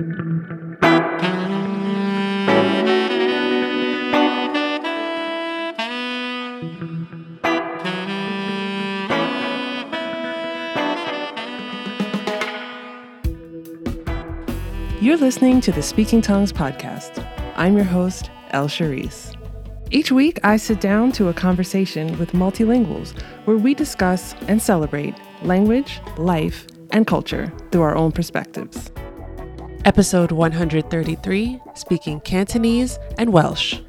You're listening to the Speaking Tongues podcast. I'm your host, El Charisse. Each week, I sit down to a conversation with multilinguals where we discuss and celebrate language, life, and culture through our own perspectives. Episode 133 Speaking Cantonese and Welsh.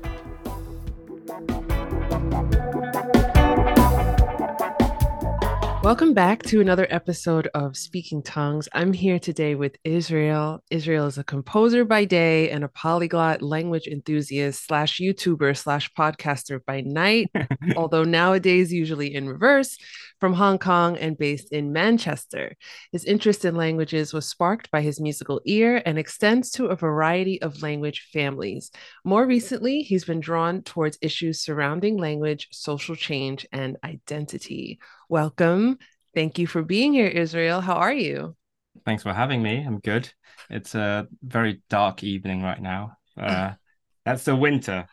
Welcome back to another episode of Speaking Tongues. I'm here today with Israel. Israel is a composer by day and a polyglot language enthusiast slash YouTuber slash podcaster by night, although nowadays usually in reverse, from Hong Kong and based in Manchester. His interest in languages was sparked by his musical ear and extends to a variety of language families. More recently, he's been drawn towards issues surrounding language, social change, and identity. Welcome. Thank you for being here, Israel. How are you? Thanks for having me. I'm good. It's a very dark evening right now. Uh, that's the winter.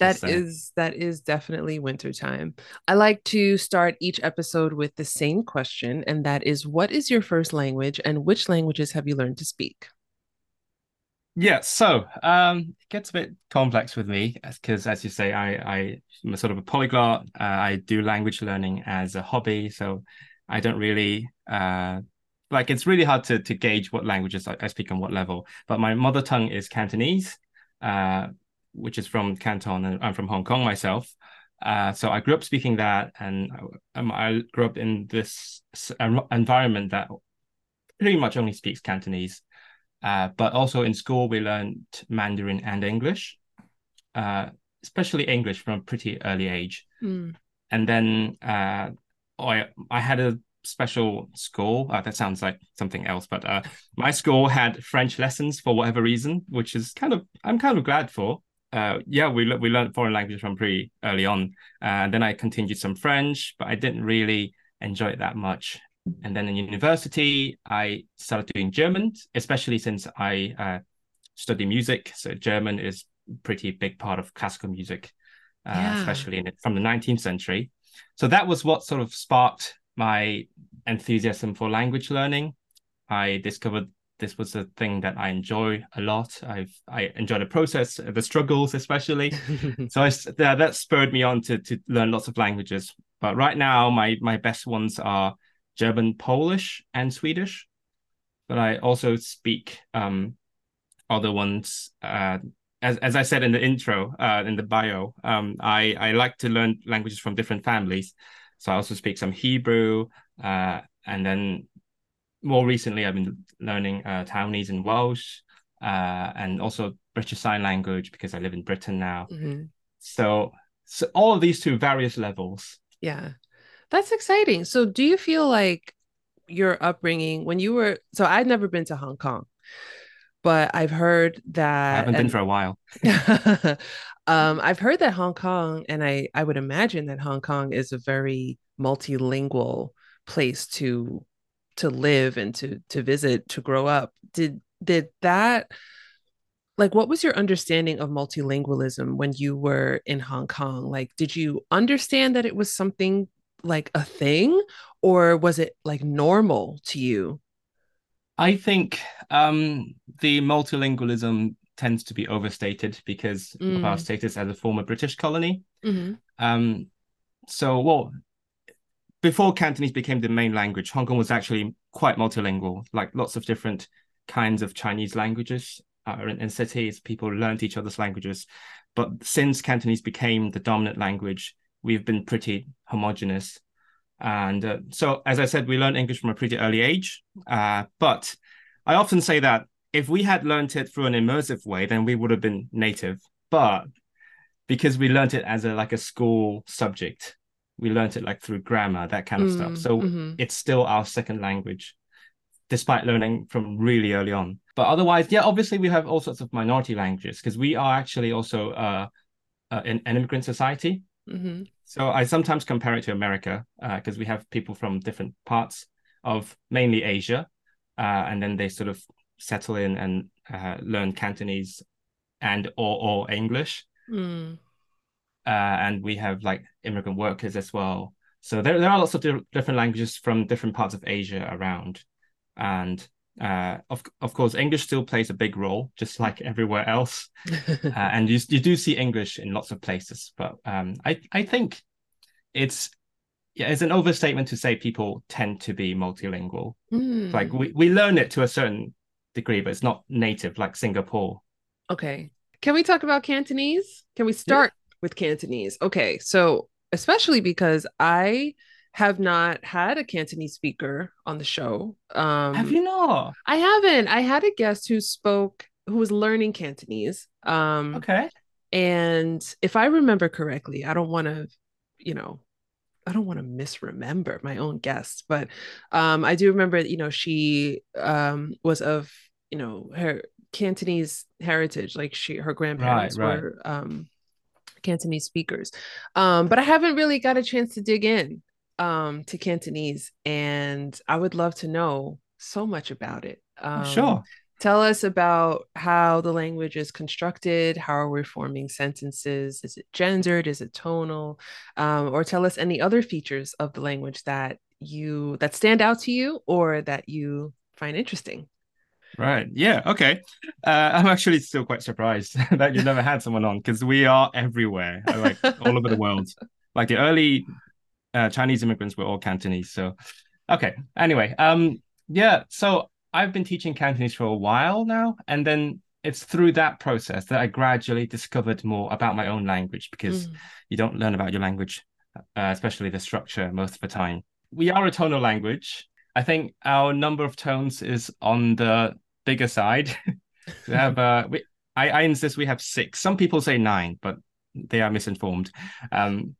That is that is definitely winter time. I like to start each episode with the same question, and that is, what is your first language, and which languages have you learned to speak? Yeah, so um, it gets a bit complex with me because, as you say, I I'm sort of a polyglot. Uh, I do language learning as a hobby, so I don't really uh, like. It's really hard to to gauge what languages I, I speak on what level. But my mother tongue is Cantonese, uh, which is from Canton, and I'm from Hong Kong myself. Uh, so I grew up speaking that, and um, I grew up in this environment that pretty much only speaks Cantonese. Uh, but also in school, we learned Mandarin and English, uh, especially English from a pretty early age. Mm. And then uh, I, I had a special school. Uh, that sounds like something else, but uh, my school had French lessons for whatever reason, which is kind of I'm kind of glad for. Uh, yeah, we we learned foreign languages from pretty early on. Uh, then I continued some French, but I didn't really enjoy it that much. And then in university, I started doing German, especially since I uh, study music. So German is pretty big part of classical music, uh, yeah. especially in, from the 19th century. So that was what sort of sparked my enthusiasm for language learning. I discovered this was a thing that I enjoy a lot. I've I enjoy the process, the struggles especially. so I, that, that spurred me on to to learn lots of languages. But right now, my my best ones are German, Polish, and Swedish. But I also speak um, other ones. Uh, as, as I said in the intro, uh, in the bio, um, I, I like to learn languages from different families. So I also speak some Hebrew. Uh, and then more recently, I've been learning uh, Taiwanese and Welsh, uh, and also British Sign Language because I live in Britain now. Mm-hmm. So, so all of these to various levels. Yeah. That's exciting. So, do you feel like your upbringing when you were so I'd never been to Hong Kong, but I've heard that I haven't been for a while. um, I've heard that Hong Kong, and I I would imagine that Hong Kong is a very multilingual place to to live and to to visit to grow up. Did did that like what was your understanding of multilingualism when you were in Hong Kong? Like did you understand that it was something like a thing or was it like normal to you? I think um, the multilingualism tends to be overstated because mm. of our mm. status as a former British colony. Mm-hmm. Um, so, well, before Cantonese became the main language, Hong Kong was actually quite multilingual, like lots of different kinds of Chinese languages are in, in cities. People learned each other's languages. But since Cantonese became the dominant language, we've been pretty homogenous. And uh, so, as I said, we learned English from a pretty early age. Uh, but I often say that if we had learned it through an immersive way, then we would have been native. But because we learned it as a like a school subject, we learned it like through grammar, that kind of mm, stuff. So mm-hmm. it's still our second language, despite learning from really early on. But otherwise, yeah, obviously we have all sorts of minority languages because we are actually also uh, uh, an, an immigrant society. Mm-hmm. So I sometimes compare it to America because uh, we have people from different parts of mainly Asia, uh, and then they sort of settle in and uh, learn Cantonese and or or English. Mm. Uh, and we have like immigrant workers as well. So there, there are lots of di- different languages from different parts of Asia around, and uh, of of course English still plays a big role, just like everywhere else. uh, and you you do see English in lots of places, but um, I I think it's yeah, it's an overstatement to say people tend to be multilingual. Mm. Like we, we learn it to a certain degree, but it's not native like Singapore. Okay. Can we talk about Cantonese? Can we start yeah. with Cantonese? Okay. So, especially because I have not had a Cantonese speaker on the show. Um, have you not? I haven't. I had a guest who spoke, who was learning Cantonese. Um, okay. And if I remember correctly, I don't want to, you know, I don't want to misremember my own guests, but um, I do remember, you know, she um, was of, you know, her Cantonese heritage, like she, her grandparents right, right. were um, Cantonese speakers. Um, but I haven't really got a chance to dig in um, to Cantonese, and I would love to know so much about it. Um, sure. Tell us about how the language is constructed. How are we forming sentences? Is it gendered? Is it tonal? Um, or tell us any other features of the language that you that stand out to you or that you find interesting. Right. Yeah. Okay. Uh, I'm actually still quite surprised that you've never had someone on because we are everywhere, like all over the world. Like the early uh, Chinese immigrants were all Cantonese. So, okay. Anyway, um, yeah. So I've been teaching Cantonese for a while now, and then it's through that process that I gradually discovered more about my own language because mm. you don't learn about your language, uh, especially the structure, most of the time. We are a tonal language. I think our number of tones is on the bigger side. we have, uh, we, I, I insist we have six. Some people say nine, but they are misinformed. Um,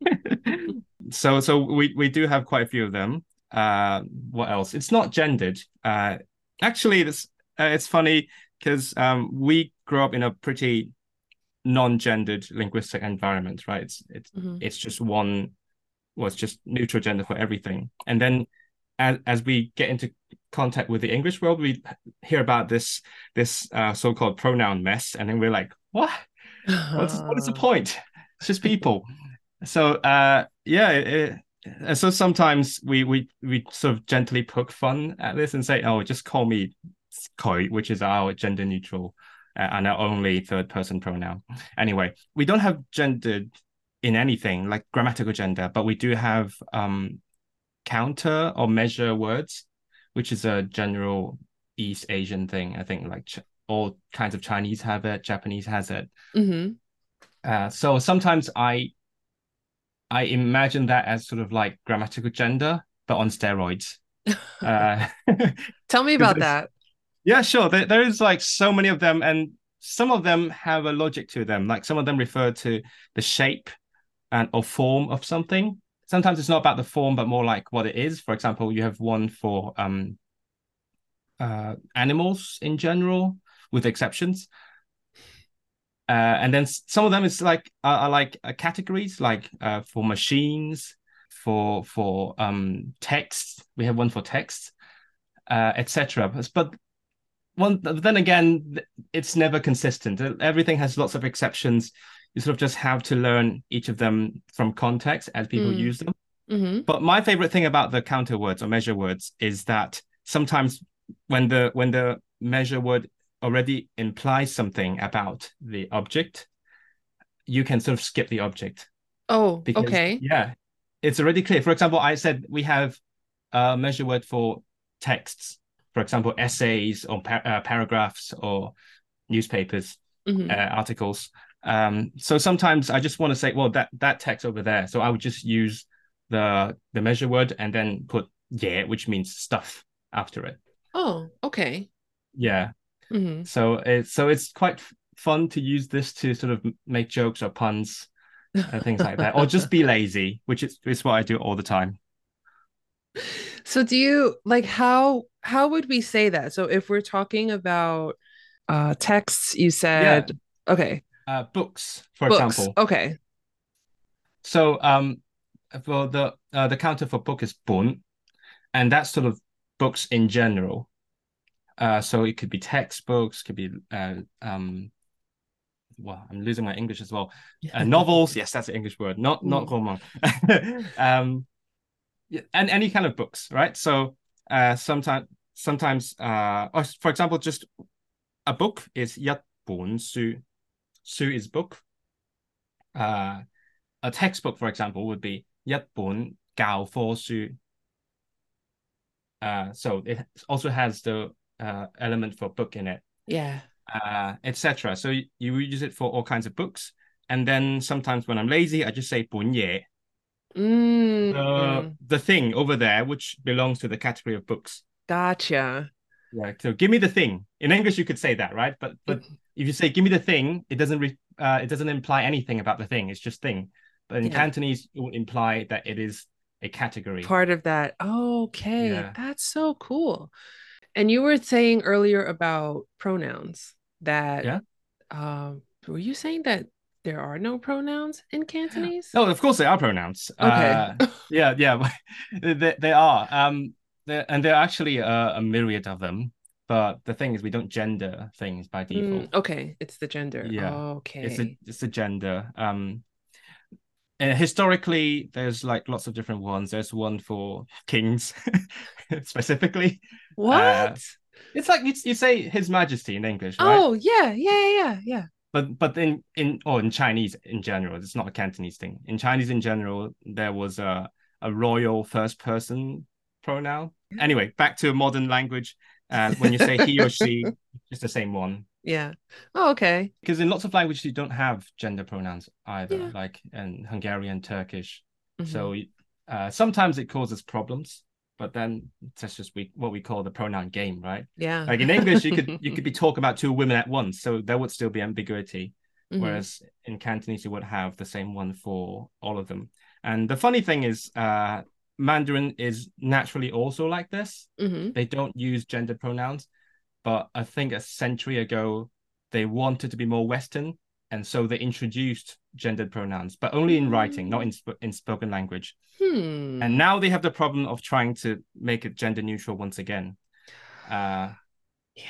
so, so we we do have quite a few of them uh, what else? It's not gendered. Uh, actually, it's uh, it's funny because um, we grew up in a pretty non-gendered linguistic environment, right? It's it's mm-hmm. it's just one was well, just neutral gender for everything, and then as as we get into contact with the English world, we hear about this this uh, so-called pronoun mess, and then we're like, what? What's what is the point? It's just people. So uh, yeah, it, and so sometimes we we we sort of gently poke fun at this and say, "Oh, just call me Koi," which is our gender neutral uh, and our only third person pronoun. Anyway, we don't have gendered in anything like grammatical gender, but we do have um, counter or measure words, which is a general East Asian thing. I think like ch- all kinds of Chinese have it, Japanese has it. Mm-hmm. Uh, so sometimes I I imagine that as sort of like grammatical gender, but on steroids. uh, Tell me about that. Yeah, sure. There, there is like so many of them, and some of them have a logic to them. Like some of them refer to the shape and or form of something. Sometimes it's not about the form, but more like what it is. For example, you have one for um, uh, animals in general, with exceptions. Uh, and then some of them is like are, like uh, categories, like uh, for machines, for for um, text. We have one for text, uh, etc. But one then again, it's never consistent. Everything has lots of exceptions. You sort of just have to learn each of them from context as people mm. use them. Mm-hmm. But my favorite thing about the counter words or measure words is that sometimes when the when the measure word already implies something about the object, you can sort of skip the object. Oh, because, okay. Yeah, it's already clear. For example, I said we have a measure word for texts, for example, essays or par- uh, paragraphs or newspapers, mm-hmm. uh, articles. Um, so sometimes I just want to say, well, that that text over there. So I would just use the the measure word and then put yeah, which means stuff after it. Oh, okay. Yeah. Mm-hmm. So it's so it's quite fun to use this to sort of make jokes or puns and things like that, or just be lazy, which is, is what I do all the time. So do you like how how would we say that? So if we're talking about uh texts, you said yeah. okay. Uh books, for books. example. Okay. So um for the uh, the counter for book is bun, and that's sort of books in general. Uh, so it could be textbooks, could be uh, um, well, I'm losing my English as well. Uh, novels, yes, that's an English word, not not Mm. roman. um, yeah, and any kind of books, right? So uh, sometimes sometimes uh, or for example, just a book is 一本书. Su is book. Uh, a textbook, for example, would be 一本教科书. Uh, so it also has the uh, element for book in it Yeah. uh, etc. So you, you use it for all kinds of books. And then sometimes when I'm lazy, I just say 本嘢, Mm, the, the thing over there, which belongs to the category of books. gotcha. Right. So give me the thing. In English, you could say that, right? But but if you say give me the thing, it doesn't re- uh, it doesn't imply anything about the thing. It's just thing. But in Yeah. Cantonese, it would imply that it is a category. Part of that. Okay. Yeah. That's so cool. And you were saying earlier about pronouns that Yeah. um were you saying that there are no pronouns in Cantonese? Oh, of course they are pronouns. Okay. Uh, yeah, yeah, they, they are. Um, and there are actually a, a myriad of them. But the thing is, we don't gender things by default. Mm, okay, it's the gender. Yeah. Okay. It's a it's a gender. Um, and historically, there's like lots of different ones. There's one for kings, specifically. what? uh, It's like you, you say His Majesty in English, right? oh, yeah, yeah, yeah, yeah, but but in in or in Chinese in general, it's not a Cantonese thing. In Chinese in general, there was a a royal first person pronoun. Anyway, back to a modern language. Uh, when you say he or she, it's the same one. Yeah. Oh, okay. Because in lots of languages you don't have gender pronouns either, Yeah. like in Hungarian, Turkish. Mhm. So uh, sometimes it causes problems, but then that's just we what we call the pronoun game, right? yeah. Like in English, you could you could be talking about two women at once, so there would still be ambiguity. Mhm. whereas in Cantonese you would have the same one for all of them. And the funny thing is, uh, Mandarin is naturally also like this. Mhm. They don't use gender pronouns, but I think a century ago they wanted to be more Western, and so they introduced gendered pronouns, but only in writing, not in sp- in spoken language. Hmm. And now they have the problem of trying to make it gender neutral once again. Uh, yeah.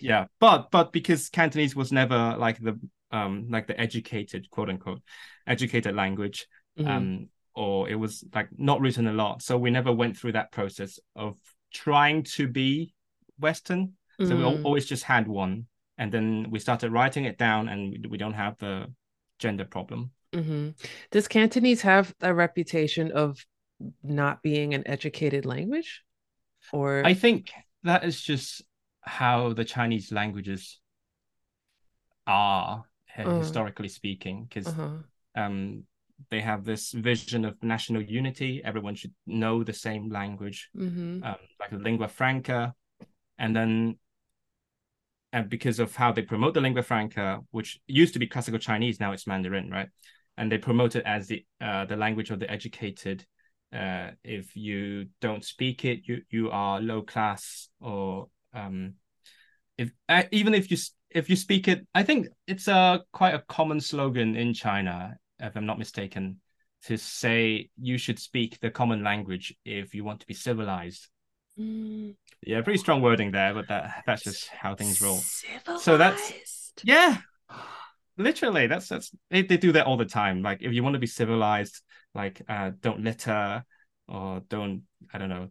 yeah but but because cantonese was never like the um like the educated quote unquote educated language Mhm. um or it was like not written a lot so we never went through that process of trying to be western so we Mm. always just had one and then we started writing it down and we- don't have the gender problem Mhm. Does Cantonese have a reputation of not being an educated language? Or i think that is just how the chinese languages are uh, historically speaking because uh-huh. um, they have this vision of national unity. Everyone should know the same language, Mhm. um, like the lingua franca, and then, and because of how they promote the lingua franca, which used to be classical Chinese, now it's Mandarin, right? And they promote it as the uh, the language of the educated. Uh, if you don't speak it, you you are low class, or um, if uh, even if you if you speak it, I think it's a quite a common slogan in China, if I'm not mistaken, to say you should speak the common language if you want to be civilized. Mm. Yeah, pretty strong wording there, but that that's just how things roll. Civilized. So that's- Yeah, literally, that's that's they, they do that all the time. Like if you want to be civilized, like uh, don't litter or don't I don't know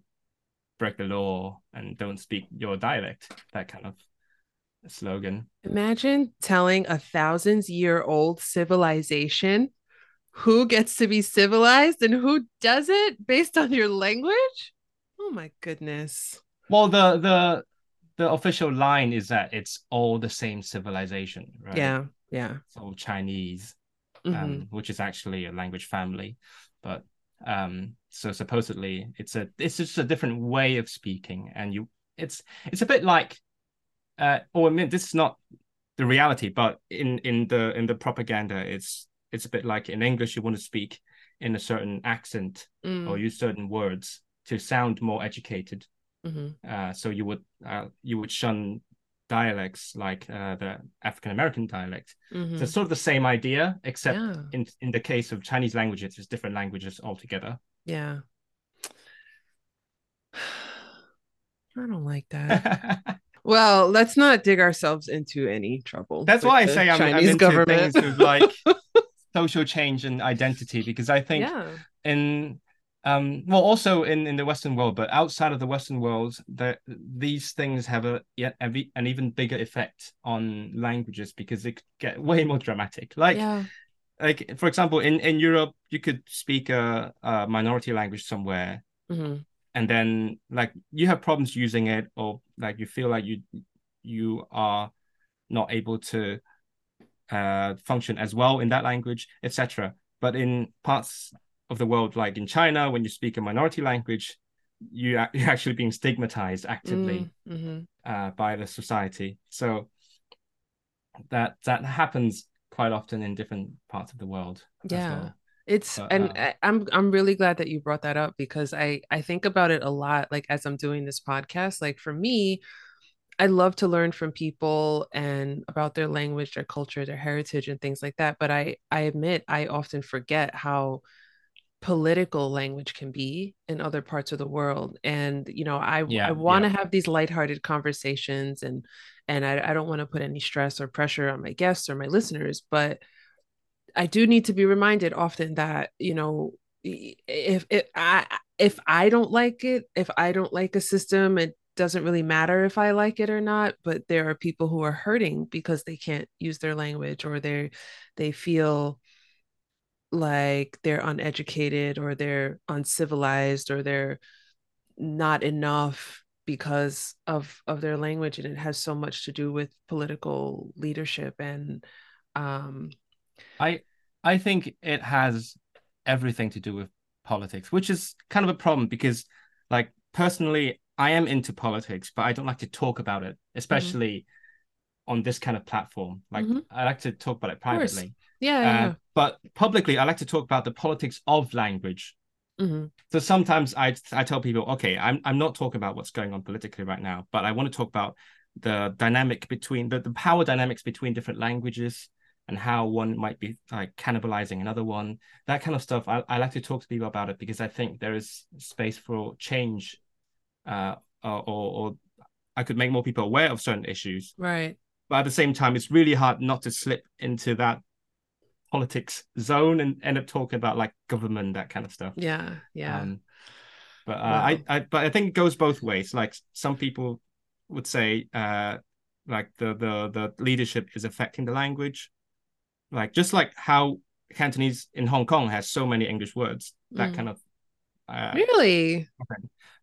break the law and don't speak your dialect. That kind of slogan. Imagine telling a thousands year old civilization who gets to be civilized and who doesn't based on your language. Oh my goodness. Well, the the the official line is that it's all the same civilization, right? Yeah. Yeah. It's all Chinese, Mhm. um, which is actually a language family, but um, so supposedly it's a it's just a different way of speaking, and you it's it's a bit like, uh, or I mean, this is not the reality, but in in the in the propaganda, it's it's a bit like in English you want to speak in a certain accent Mm, or use certain words to sound more educated mhm. uh, so you would uh, you would shun dialects like uh, the African American dialect. Mhm. So it's sort of the same idea, except Yeah. in in the case of Chinese languages, it's different languages altogether. Yeah. I don't like that. well, let's not dig ourselves into any trouble. That's why I say I'm, I'm into government. things with like social change and identity because I think yeah. in um well also in in the western world but outside of the western world that these things have a yet an even bigger effect on languages because they get way more dramatic like yeah. like for example in in europe you could speak a, a minority language somewhere mm-hmm. and then like you have problems using it or like you feel like you you are not able to uh function as well in that language etc but in parts of the world, like in China, when you speak a minority language, you you're actually being stigmatized actively mm, mm-hmm. uh, by the society. So that that happens quite often in different parts of the world. Yeah. Well. It's but, and uh, I'm I'm really glad that you brought that up because I I think about it a lot like as I'm doing this podcast like for me I love to learn from people and about their language, their culture, their heritage and things like that but I I admit I often forget how political language can be in other parts of the world and you know i yeah, i want to yeah. have these lighthearted conversations and and i, I don't want to put any stress or pressure on my guests or my listeners but i do need to be reminded often that you know if if i if i don't like it if i don't like a system it doesn't really matter if i like it or not but there are people who are hurting because they can't use their language or they they feel like they're uneducated or they're uncivilized or they're not enough because of of their language and it has so much to do with political leadership and um i i think it has everything to do with politics which is kind of a problem because like personally i am into politics but i don't like to talk about it mm-hmm. especially mm-hmm. on this kind of platform like mm-hmm. i like to talk about it privately yeah, yeah. Uh, but publicly, I like to talk about the politics of language. Mm-hmm. So sometimes I I tell people, okay, I'm I'm not talking about what's going on politically right now, but I want to talk about the dynamic between the, the power dynamics between different languages and how one might be like cannibalizing another one, that kind of stuff. I, I like to talk to people about it because I think there is space for change, uh, or, or I could make more people aware of certain issues. Right. But at the same time, it's really hard not to slip into that politics zone and end up talking about like government that kind of stuff. Yeah yeah. Um, but uh, wow. I, I but i think it goes both ways. Like some people would say uh like the the the leadership is affecting the language. Like just like how cantonese in hong kong has so many english words that mm. kind of uh, really?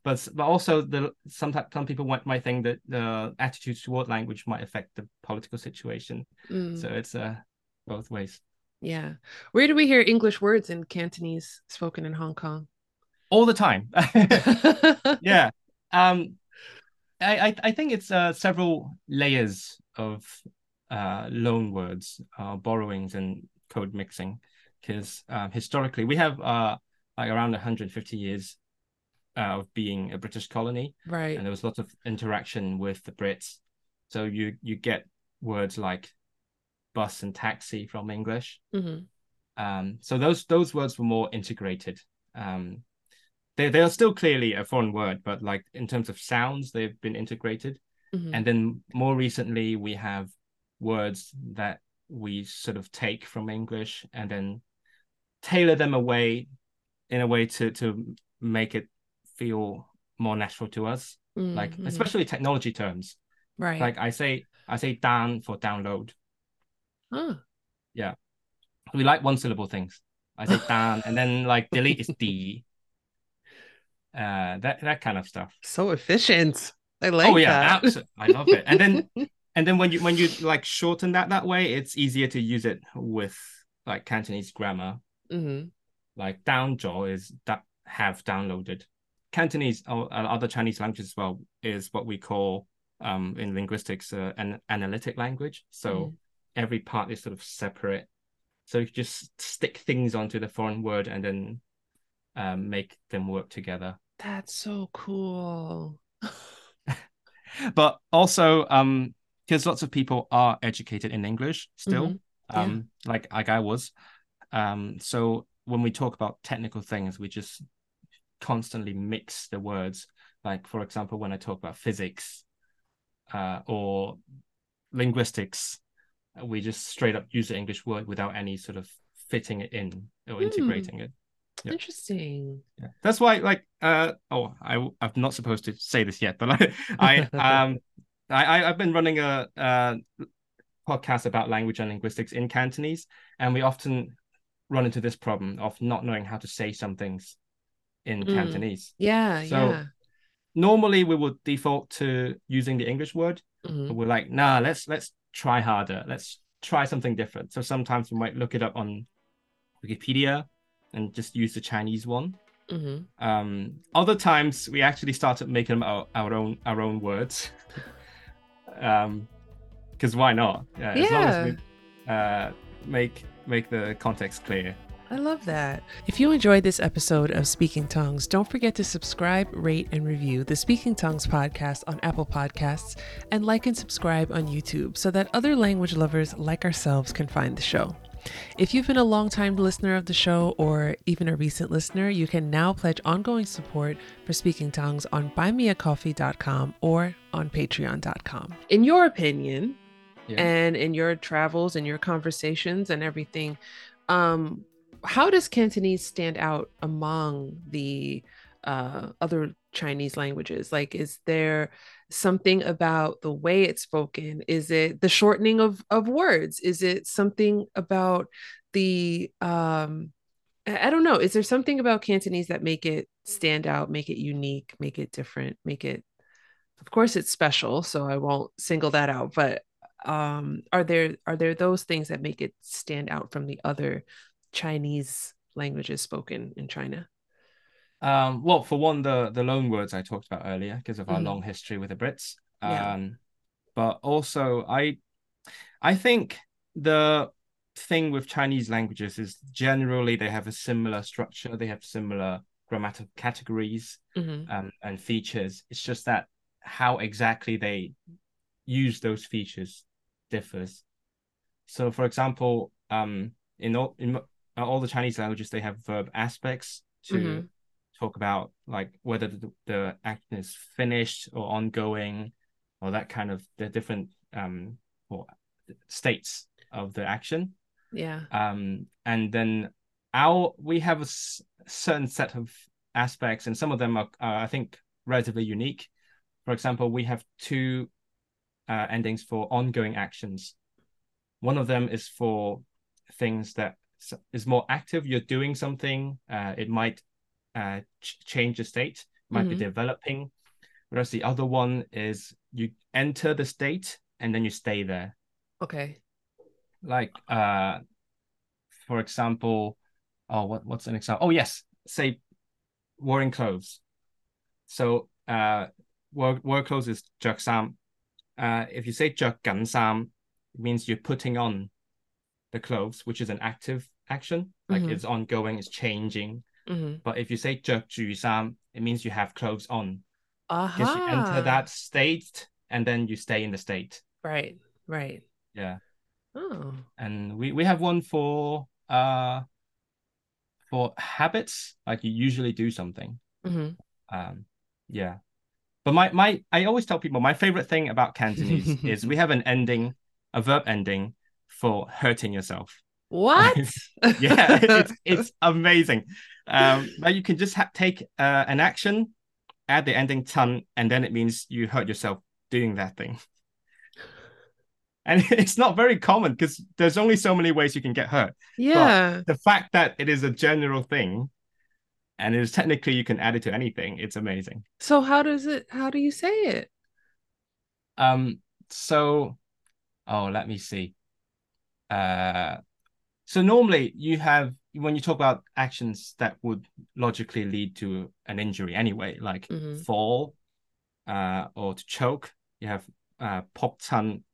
but but also the some some people might, might think that the attitudes toward language might affect the political situation. Mm. so it's uh both ways yeah. Where do we hear English words in Cantonese spoken in Hong Kong? All the time. yeah. Um, I, I, I think it's uh, several layers of uh, loan words, uh, borrowings, and code mixing. Because um, historically, we have uh, like around 150 years uh, of being a British colony, right? And there was lots of interaction with the Brits, so you you get words like bus and taxi from English. Mm-hmm. Um, so those those words were more integrated. Um, they they are still clearly a foreign word, but like in terms of sounds, they've been integrated. Mm-hmm. And then more recently, we have words that we sort of take from English and then tailor them away in a way to to make it feel more natural to us. Mm-hmm. Like especially technology terms. Right. Like I say I say down for download. Huh. Yeah. We like one syllable things. I say dan and then like delete is D. Uh that that kind of stuff. So efficient. I like oh, yeah, that. Absolutely. I love it. And then and then when you when you like shorten that that way, it's easier to use it with like Cantonese grammar. Mm-hmm. Like down jaw is that have downloaded. Cantonese or other Chinese languages as well is what we call um in linguistics uh, an analytic language. So mm every part is sort of separate. So you just stick things onto the foreign word and then um, make them work together. That's so cool. but also, um, because lots of people are educated in English still, mm-hmm. yeah. um, like like I was. Um, so when we talk about technical things, we just constantly mix the words Like for example, when I talk about physics uh, or linguistics, we just straight up use the English word without any sort of fitting it in or Hmm. integrating it. Yeah. Interesting. Yeah. That's why, like, uh, oh, I I'm not supposed to say this yet, but I, I um, I I've been running a uh podcast about language and linguistics in Cantonese, and we often run into this problem of not knowing how to say some things in Mm. Cantonese. Yeah, So- yeah. Normally, we would default to using the English word, Mhm. but we're like, nah, let's let's try harder. Let's try something different. So sometimes we might look it up on Wikipedia and just use the Chinese one. Mhm. Um, other times we actually started making them our, our own our own words. um, because why not? Yeah, as long as we uh make make the context clear. I love that. If you enjoyed this episode of Speaking Tongues, don't forget to subscribe, rate, and review the Speaking Tongues podcast on Apple Podcasts and like and subscribe on YouTube so that other language lovers like ourselves can find the show. If you've been a long-time listener of the show or even a recent listener, you can now pledge ongoing support for Speaking Tongues on buymeacoffee.com or on patreon.com. In your opinion, Yeah. and in your travels and your conversations and everything, um, how does Cantonese stand out among the uh, other Chinese languages? Like, is there something about the way it's spoken? Is it the shortening of of words? Is it something about the um, I don't know. Is there something about Cantonese that make it stand out, make it unique, make it different, make it of course it's special, so I won't single that out, but um are there are there those things that make it stand out from the other Chinese languages spoken in China? Um, well, for one, the the loan words I talked about earlier because of our Mhm. long history with the Brits. Yeah. Um, but also I I think the thing with Chinese languages is generally they have a similar structure, they have similar grammatical categories Mhm. um, and features. It's just that how exactly they use those features differs. So, for example, um, in all in all the Chinese languages, they have verb aspects to Mhm. talk about like whether the, the action is finished or ongoing, or that kind of the different um or states of the action. Yeah. Um, and then our we have a s- certain set of aspects, and some of them are, uh, I think, relatively unique. For example, we have two uh, endings for ongoing actions. One of them is for things that is more active you're doing something uh, it might uh, ch- change the state might mm-hmm. be developing. Whereas the other one is you enter the state and then you stay there. Okay. Like uh for example oh what, what's an example? Oh yes say wearing clothes. So uh wear, wear clothes is jok sam. Uh if you say jok gan sam it means you're putting on the clothes which is an active action like Mhm. it's ongoing it's changing hmm but if you say 着住衫 it means you have clothes on Aha. because you enter that state and then you stay in the state Right. Right. yeah Oh. and we we have one for uh for habits like you usually do something hmm um yeah but my my i always tell people my favorite thing about cantonese is we have an ending a verb ending for hurting yourself What? yeah it's it's amazing um like you can just ha- take uh, an action add the ending ton and then it means you hurt yourself doing that thing and it's not very common because there's only so many ways you can get hurt yeah. the fact that it is a general thing and it is technically you can add it to anything it's amazing So how does it how do you say it? um so oh let me see uh so normally you have when you talk about actions that would logically lead to an injury anyway like Mhm. fall uh or to choke you have uh pop ton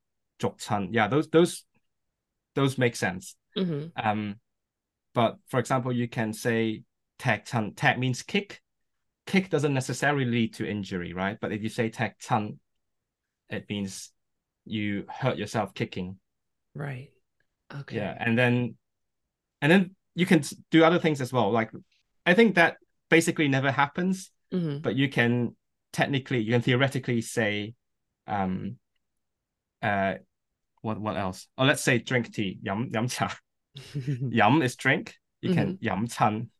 drop ton yeah those those those make sense hmm Um, but for example, you can say tag ton. Tag means kick. Kick doesn't necessarily lead to injury, right? But if you say tag ton, it means you hurt yourself kicking. Right. Okay. Yeah, and then and then you can do other things as well. Like I think that basically never happens, hmm but you can technically you can theoretically say um uh what what else or let's say drink tea yum yum cha yum is drink you can Mm-hmm. yum chan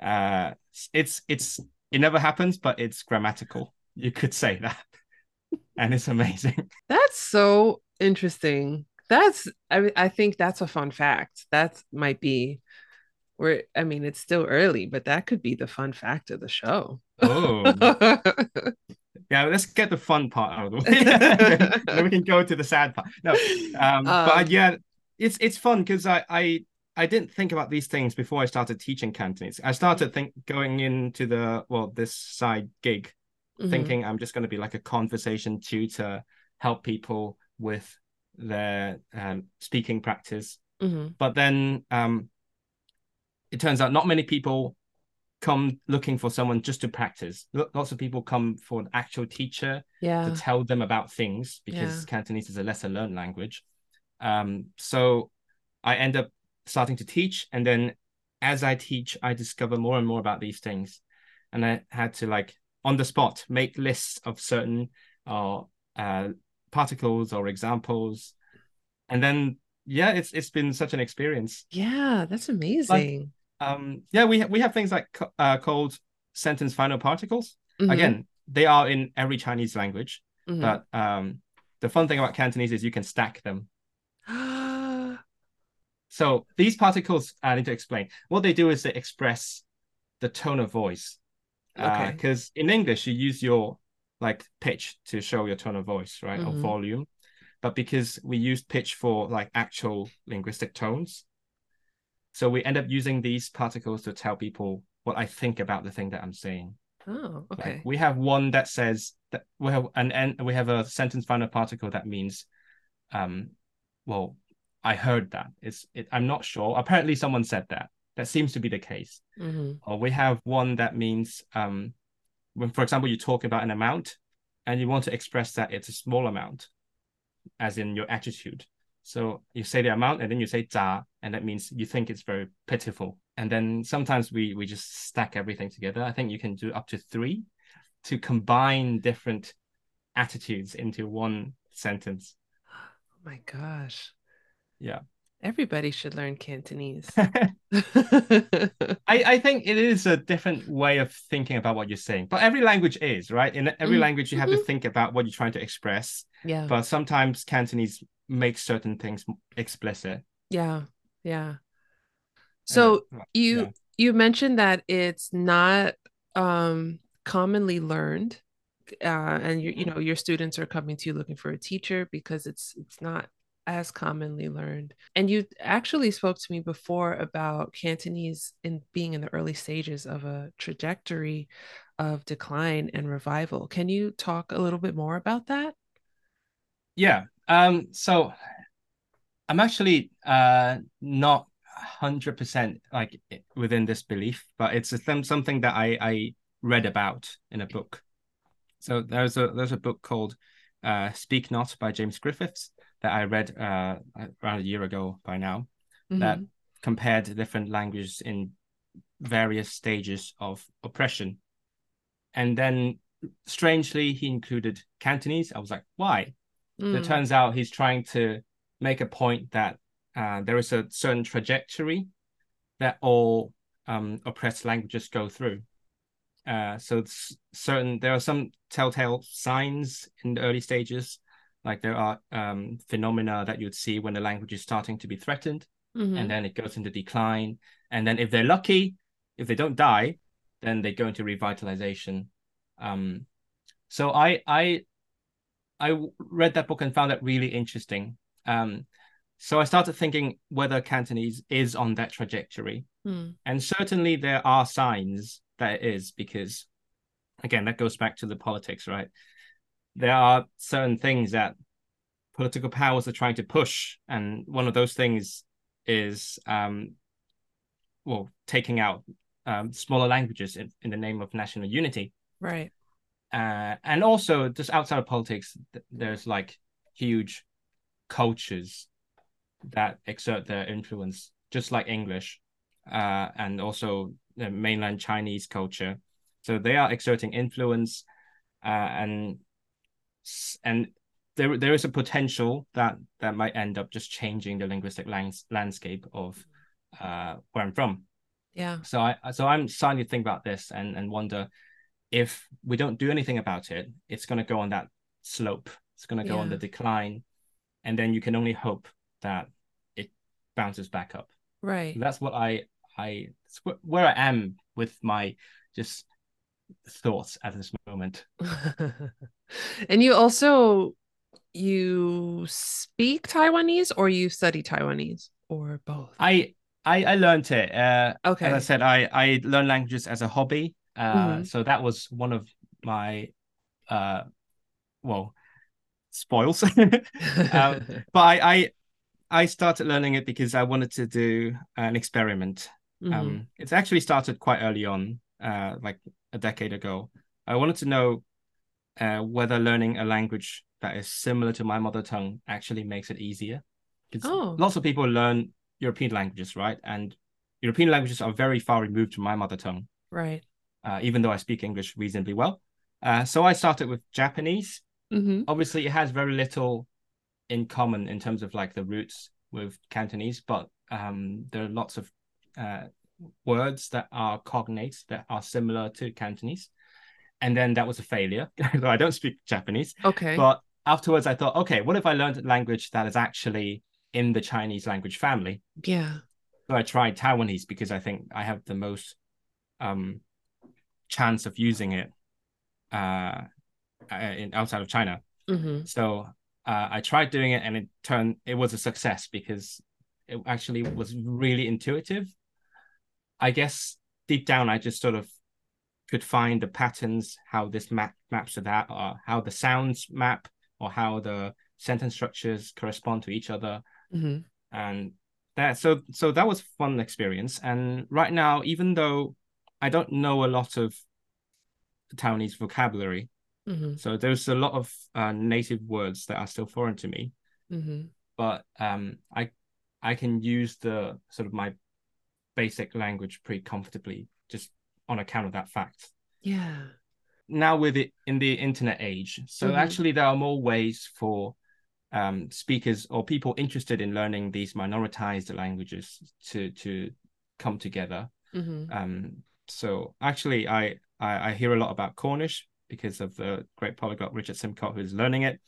uh it's it's it never happens but it's grammatical you could say that and it's amazing That's so interesting. That's I I think that's a fun fact. That might be where I mean it's still early, but that could be the fun fact of the show. oh yeah let's get the fun part out of the way then, we can go to the sad part no um, but Um, yeah it's it's fun because I, I I didn't think about these things before I started teaching Cantonese. I started think going into the well this side gig mhm. thinking I'm just going to be like a conversation tutor, help people with their um, speaking practice. Mhm. But then um, it turns out not many people come looking for someone just to practice. Lots of people come for an actual teacher Yeah. to tell them about things because Yeah. Cantonese is a lesser learned language. Um, so I end up starting to teach, and then as I teach, I discover more and more about these things, and I had to like on the spot make lists of certain uh, uh, particles or examples, and then yeah, it's it's been such an experience. Yeah, that's amazing. Um, yeah, we ha- we have things like uh, called sentence final particles. Mhm. Again, they are in every Chinese language. Mhm. But um, the fun thing about Cantonese is you can stack them. So these particles, I need to explain. What they do is they express the tone of voice. Okay. Because in English, you use your like pitch to show your tone of voice, right, or Mhm. volume. But because we use pitch for like actual linguistic tones, so we end up using these particles to tell people what I think about the thing that I'm saying. oh, Like, okay. we have one that says that we have an and we have a sentence final particle that means, um, well, I heard that. It's it, I'm not sure. Apparently, someone said that. That seems to be the case. Mhm. Or we have one that means, um, when for example you talk about an amount, and you want to express that it's a small amount, as in your attitude. So you say the amount, and then you say "za," and that means you think it's very pitiful. And then sometimes we we just stack everything together. I think you can do up to three to combine different attitudes into one sentence. Oh my gosh. Yeah. Everybody should learn Cantonese. I, I think it is a different way of thinking about what you're saying, but every language is right. In every Mhm. language, you have to Mhm. think about what you're trying to express. yeah. But sometimes Cantonese makes certain things explicit. Yeah. Yeah. So Uh, you yeah. you mentioned that it's not um commonly learned uh and you you Mhm. know your students are coming to you looking for a teacher because it's it's not as commonly learned. And you actually spoke to me before about Cantonese in being in the early stages of a trajectory of decline and revival. Can you talk a little bit more about that? Yeah. Um. So I'm actually uh not hundred percent like within this belief, but it's a th- something that I I read about in a book. So there's a there's a book called uh Speak Not by James Griffiths that I read uh around a year ago by now that Mhm. compared different languages in various stages of oppression. And then strangely he included Cantonese. I was like, why? Mm. it turns out he's trying to make a point that uh, there is a certain trajectory that all um, oppressed languages go through. Uh, so certain there are some telltale signs in the early stages, like there are um, phenomena that you'd see when the language is starting to be threatened, Mhm. and then it goes into decline. And then if they're lucky, if they don't die, then they go into revitalization. Um, so I I I read that book and found that really interesting. Um, so I started thinking whether Cantonese is on that trajectory, Mm. and certainly there are signs that it is because, again, that goes back to the politics, right? There are certain things that political powers are trying to push, and one of those things is, um, well, taking out um, smaller languages in, in the name of national unity Right. uh, and also just outside of politics, th- there's like huge cultures that exert their influence, just like English, uh, and also the mainland Chinese culture. So they are exerting influence, uh, and and there there is a potential that that might end up just changing the linguistic lands, landscape of uh, where I'm from. Yeah. So I so I'm starting to think about this and and wonder if we don't do anything about it, it's going to go on that slope. It's going to go yeah. on the decline, and then you can only hope that it bounces back up. Right. that's what I I where I am with my just thoughts at this moment. and you also you speak Taiwanese or you study Taiwanese or both? I I, I learned it. Uh, okay. As I said, I I learn languages as a hobby. Uh, mm-hmm. So that was one of my, uh, well, spoils. um, but I, I I started learning it because I wanted to do an experiment. Mm-hmm. Um, it's actually started quite early on, uh, like a decade ago. I wanted to know uh, whether learning a language that is similar to my mother tongue actually makes it easier. Oh. Lots of people learn European languages, right? And European languages are very far removed from my mother tongue. Right. Uh, even though I speak English reasonably well. Uh, so I started with Japanese. Mm-hmm. Obviously, it has very little in common in terms of like the roots with Cantonese, but um, there are lots of uh, words that are cognates that are similar to Cantonese. And then that was a failure. so I don't speak Japanese. Okay. But afterwards, I thought, okay, what if I learned a language that is actually in the Chinese language family? Yeah. So I tried Taiwanese because I think I have the most um, chance of using it uh, uh in outside of China. Mm-hmm. So uh, I tried doing it, and it turned it was a success because it actually was really intuitive. I guess deep down, I just sort of could find the patterns, how this map maps to that, or how the sounds map, or how the sentence structures correspond to each other. Mm-hmm. And that so so that was fun experience. And right now, even though I don't know a lot of Taiwanese vocabulary, mm-hmm. so there's a lot of uh, native words that are still foreign to me. Mm-hmm. But um, I I can use the sort of my basic language pretty comfortably just on account of that fact. Yeah. Now with it in the internet age, so mm-hmm. actually there are more ways for um, speakers or people interested in learning these minoritized languages to to come together. Mm-hmm. Um, so actually, I, I, I hear a lot about Cornish because of the great polyglot Richard Simcott who's learning it.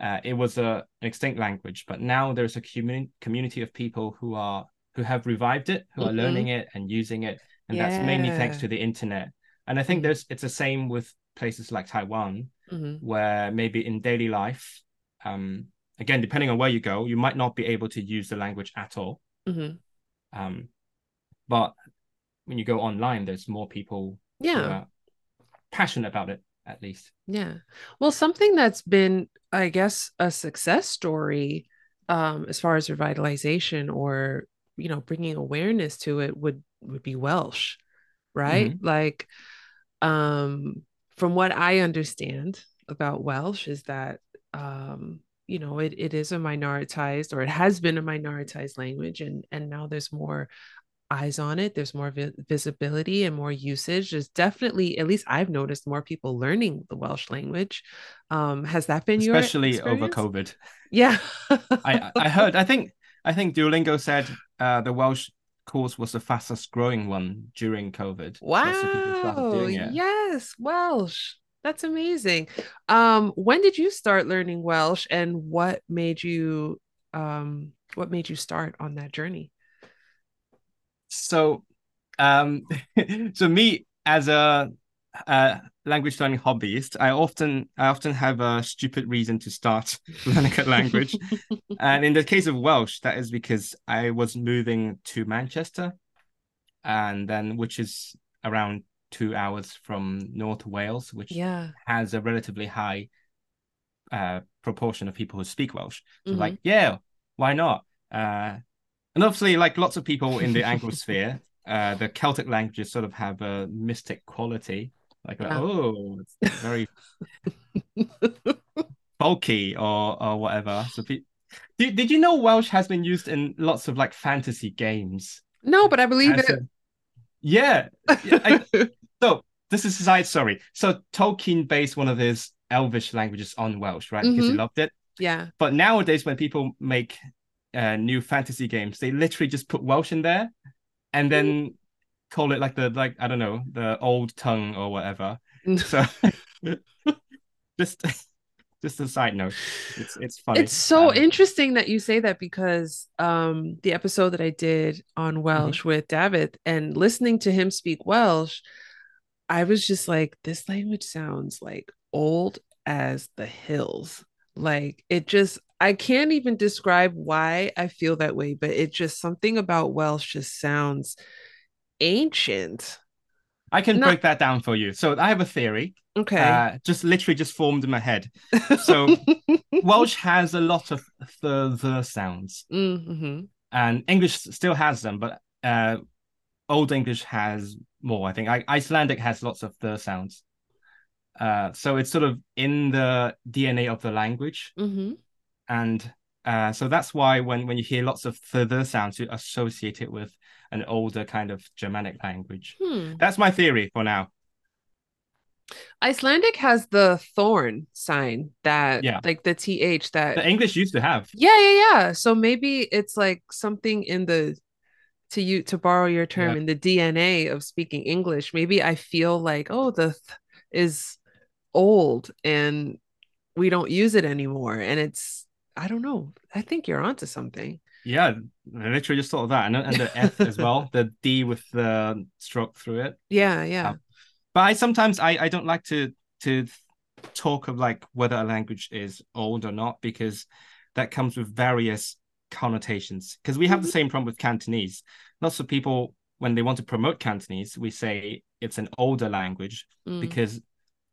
Uh, it was a, an extinct language, but now there's a community community of people who are who have revived it, who mm-hmm. are learning it and using it and yeah. that's mainly thanks to the internet. And I think mm-hmm. there's it's the same with places like Taiwan, mm-hmm. where maybe in daily life, um, again depending on where you go, you might not be able to use the language at all. Mm-hmm. Um, but when you go online, there's more people yeah passionate about it at least. Yeah. Well, something that's been, I guess, a success story um, as far as revitalization or you know bringing awareness to it would would be Welsh, right? Mm-hmm. Like, um, from what I understand about Welsh is that, um, you know, it, it is a minoritized or it has been a minoritized language, and and now there's more eyes on it. There's more vi- visibility and more usage. There's definitely, at least I've noticed, more people learning the Welsh language. Um, has that been especially your over COVID? Yeah, I I heard. I think I think Duolingo said uh, the Welsh course was the fastest growing one during COVID. Wow. Yes, Welsh. That's amazing. Um, when did you start learning Welsh and what made you um what made you start on that journey? So um so me as a uh, language learning hobbyist, I often I often have a stupid reason to start learning a language. and in the case of Welsh, that is because I was moving to Manchester, and then which is around two hours from North Wales, which yeah. has a relatively high uh, proportion of people who speak Welsh. So mm-hmm. like, yeah, why not? Uh, and obviously, like lots of people in the Anglosphere, uh, the Celtic languages sort of have a mystic quality like yeah. oh it's very bulky or or whatever so pe- did, did you know welsh has been used in lots of like fantasy games no but i believe it a, yeah I, so this is a side sorry. So Tolkien based one of his Elvish languages on Welsh, right? Because he Mhm. loved it. Yeah. But nowadays, when people make uh, new fantasy games, they literally just put Welsh in there, and then call it like the like I don't know the old tongue or whatever. So just just a side note, it's it's funny. It's so Um, interesting that you say that because um the episode that I did on Welsh with David and listening to him speak Welsh, I was just like, this language sounds like old as the hills. Like it just I can't even describe why I feel that way, but it just something about Welsh just sounds ancient. I can not- break that down for you. So I have a theory, Okay. uh, just literally just formed in my head. So Welsh has a lot of the the sounds, Mhm. and English still has them, but uh, Old English has more. I think I, Icelandic has lots of the sounds. Uh, so it's sort of in the DNA of the language, Mhm. and uh, so that's why when when you hear lots of the the sounds, you associate it with an older kind of Germanic language. Hmm. That's my theory for now. Icelandic has the thorn sign that Yeah. like the th that The English used to have. yeah yeah yeah so maybe it's like something in the to you to borrow your term Yeah. in the DNA of speaking English maybe I feel like oh the th is old and we don't use it anymore and it's I don't know I think you're onto something Yeah, I literally just thought of that, and and the eth as well, the D with the stroke through it. yeah yeah Um, But I sometimes I I don't like to to talk of like whether a language is old or not because that comes with various connotations. Because we have the same problem with Cantonese. Lots of people when they want to promote Cantonese, we say it's an older language Mm. because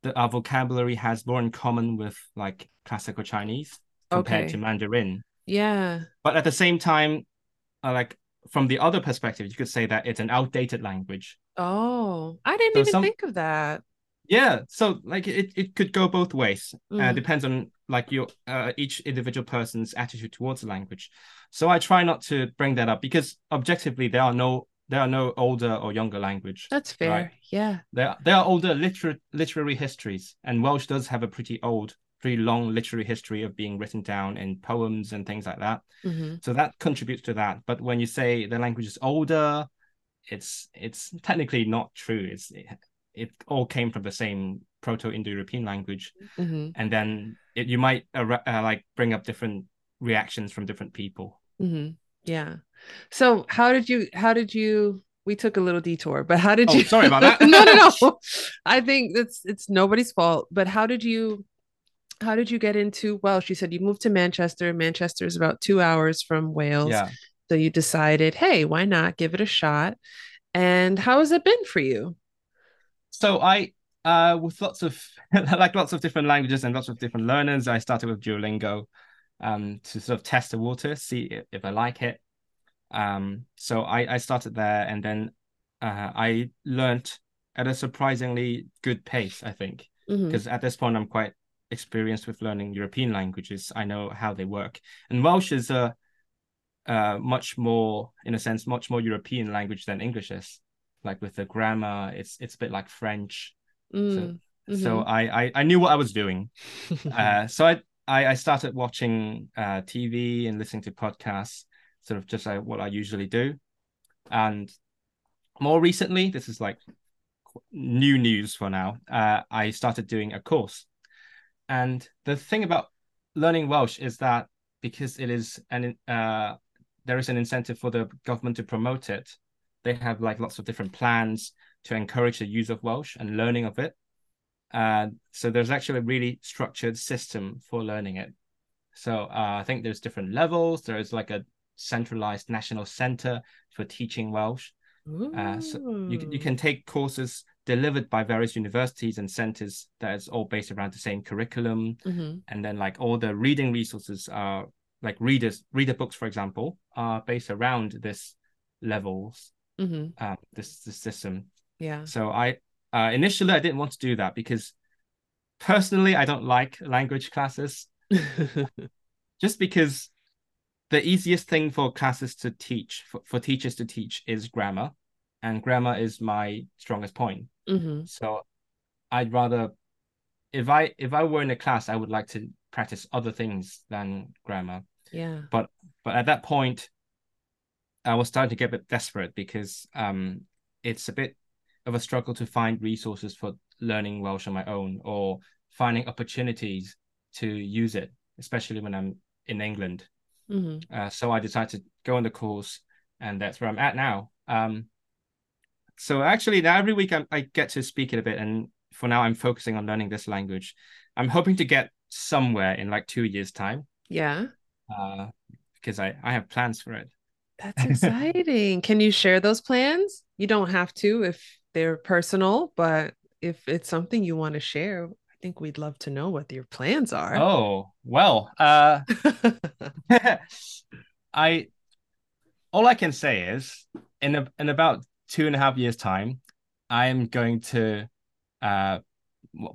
the, our vocabulary has more in common with like classical Chinese compared Okay. to Mandarin. Yeah But at the same time, uh, like from the other perspective, you could say that it's an outdated language. oh I didn't So even some- think of that Yeah, so like it, it could go both ways. Uh, Mm. depends on like your uh, each individual person's attitude towards the language. So I try not to bring that up because objectively there are no there are no older or younger language. that's fair Right. yeah There there are older liter- literary histories, and Welsh does have a pretty old, pretty long literary history of being written down in poems and things like that. hmm So that contributes to that. But when you say the language is older, it's it's technically not true. It's it, it all came from the same Proto-Indo-European language, hmm and then it, you might uh, uh, like bring up different reactions from different people. hmm Yeah. So how did you how did you we took a little detour, but how did Oh, you sorry about that. no, no, no. I think it's it's nobody's fault, but how did you how did you get into well she said you moved to Manchester. Manchester is about two hours from Wales. Yeah. So you decided, hey, why not give it a shot? And how has it been for you? So I uh with lots of like lots of different languages and lots of different learners, I started with Duolingo um to sort of test the water, see if, I like it. Um so I I started there and then uh I learned at a surprisingly good pace, I think. Because at this point I'm quite experienced with learning European languages. I know how they work. And Welsh is a uh much more in a sense much more European language than English is. Like with the grammar, it's it's a bit like French. Mm, So I, I I knew what I was doing. Uh, so I, I I started watching uh TV and listening to podcasts, sort of just like what I usually do. And more recently, this is like new news for now. Uh, I started doing a course, and the thing about learning Welsh is that because it is an uh there is an incentive for the government to promote it. They have like lots of different plans to encourage the use of Welsh and learning of it. Uh, so there's actually a really structured system for learning it. So uh, I think there's different levels. There is like a centralized national center for teaching Welsh. Uh, so you you can take courses delivered by various universities and centers that is all based around the same curriculum. Mhm. And then like all the reading resources are like readers reader books, for example, are based around this levels, Mhm. uh, this this system. Yeah. So I uh, initially I didn't want to do that because personally I don't like language classes just because the easiest thing for classes to teach for, for teachers to teach is grammar and grammar is my strongest point. Mhm. So I'd rather if I if I were in a class, I would like to practice other things than grammar. Yeah. But but at that point, I was starting to get a bit desperate because um it's a bit of a struggle to find resources for learning Welsh on my own or finding opportunities to use it, especially when I'm in England. Mm-hmm. Uh, so I decided to go on the course, and that's where I'm at now. Um, so actually, now every week I, I get to speak it a bit, and for now, I'm focusing on learning this language. I'm hoping to get somewhere in like two years' time. Yeah. Uh, because I I have plans for it. That's exciting. Can you share those plans? You don't have to if they're personal, but if it's something you want to share, I think we'd love to know what your plans are. Oh, well, uh I all I can say is in a, in about two and a half years time, I am going to uh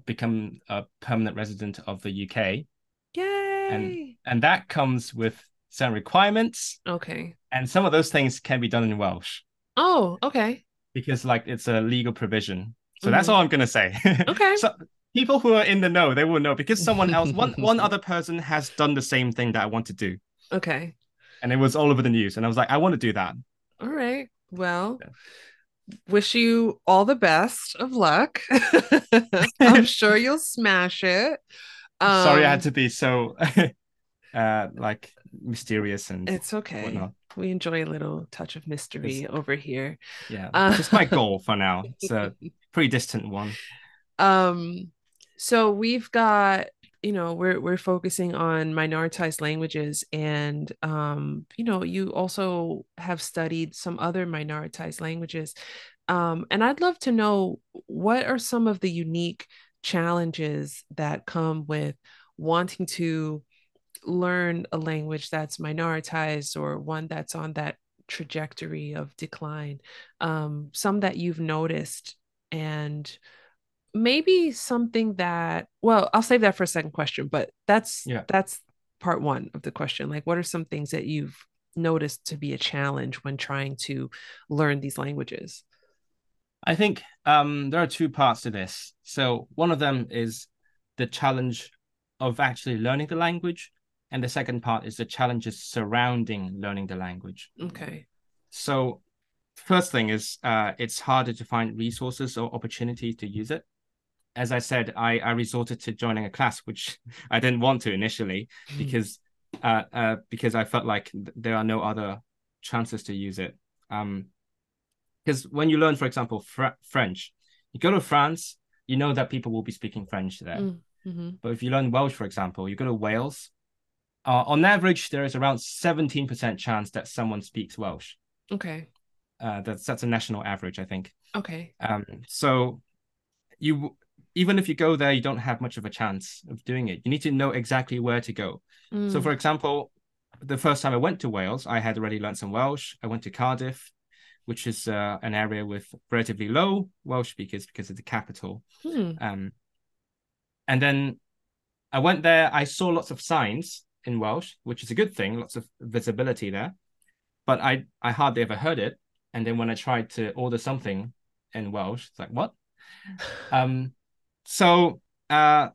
become a permanent resident of the UK. Yay. And and that comes with certain requirements. Okay. And some of those things can be done in Welsh. Oh, okay. Because like it's a legal provision. So mm-hmm. that's all I'm gonna say. Okay. so people who are in the know, they will know because someone else, one one other person has done the same thing that I want to do. Okay. And it was all over the news. And I was like, I want to do that. All right. Well, yeah wish you all the best of luck. I'm sure you'll smash it. Um, Sorry, I had um, to be so uh like mysterious and it's okay. Whatnot. We enjoy a little touch of mystery it's, over here. Yeah, uh, just my goal for now. It's a pretty distant one. Um, so we've got you know we're we're focusing on minoritized languages and um you know you also have studied some other minoritized languages um and I'd love to know what are some of the unique challenges that come with wanting to learn a language that's minoritized or one that's on that trajectory of decline um some that you've noticed and maybe something that well i'll save that for a second question but that's yeah. that's part one of the question. Like what are some things that you've noticed to be a challenge when trying to learn these languages? I think um, there are two parts to this. So one of them is the challenge of actually learning the language and the second part is the challenges surrounding learning the language. Okay. So first thing is uh, it's harder to find resources or opportunities to use it as I said, I, I resorted to joining a class, which I didn't want to initially hmm. because uh, uh, because I felt like there are no other chances to use it. Um, because when you learn, for example, fr- French, you go to France, you know that people will be speaking French there. Mm, mm-hmm. But if you learn Welsh, for example, you go to Wales. Uh, on average, there is around seventeen percent chance that someone speaks Welsh. Okay. Uh, that's that's a national average, I think. Okay. Um. So you even if you go there, you don't have much of a chance of doing it. You need to know exactly where to go. Mm. So, for example, the first time I went to Wales, I had already learned some Welsh. I went to Cardiff, which is uh, an area with relatively low Welsh speakers because it's the capital. Mm. Um, and then I went there. I saw lots of signs in Welsh, which is a good thing. Lots of visibility there, but I I hardly ever heard it. And then when I tried to order something in Welsh, it's like what? um, so uh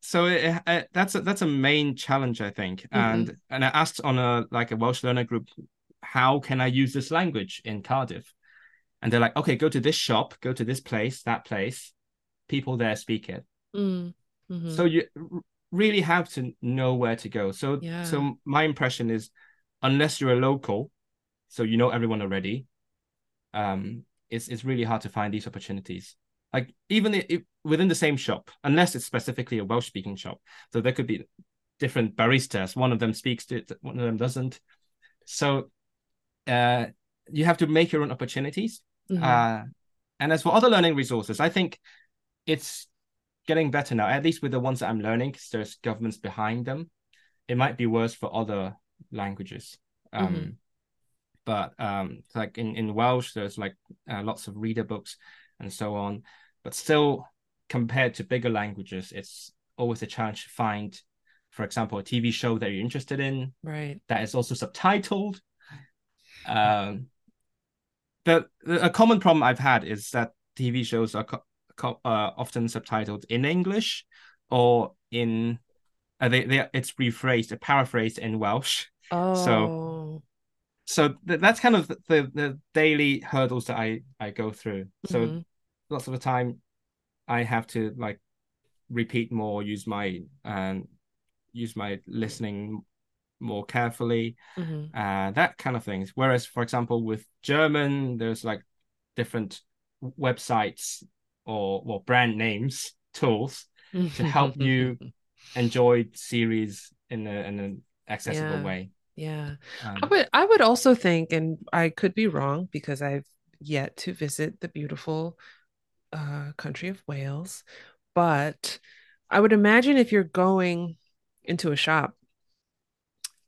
so it, it, that's a, that's a main challenge i think. Mm-hmm. and and i asked on a like a welsh learner group how can i use this language in cardiff? And they're like okay go to this shop go to this place that place. People there speak it. Mm-hmm. so you really have to know where to go. So yeah. so my impression is unless you're a local so you know everyone already um it's, it's really hard to find these opportunities. Like even if, within the same shop, unless it's specifically a Welsh speaking shop. So there could be different baristas. One of them speaks to it, one of them doesn't. So uh, you have to make your own opportunities. Mm-hmm. Uh, and as for other learning resources, I think it's getting better now, at least with the ones that I'm learning, because there's governments behind them. It might be worse for other languages. Um, mm-hmm. But um, like in, in Welsh, there's like uh, lots of reader books and so on. But still, compared to bigger languages, it's always a challenge to find, for example, a TV show that you're interested in, right? That is also subtitled. Um, but a common problem I've had is that TV shows are uh, often subtitled in English or in uh, they, they it's rephrased, paraphrased in Welsh. Oh. So so th- that's kind of the, the daily hurdles that I I go through. So mm-hmm. lots of the time I have to like repeat more, use my um use my listening more carefully, mm-hmm. uh, that kind of things. Whereas, for example, with German, there's like different websites or or brand names tools to help you enjoy series in, a, in an accessible yeah. way. Yeah. Um, I would I would also think, and I could be wrong because I've yet to visit the beautiful uh, country of Wales, but I would imagine if you're going into a shop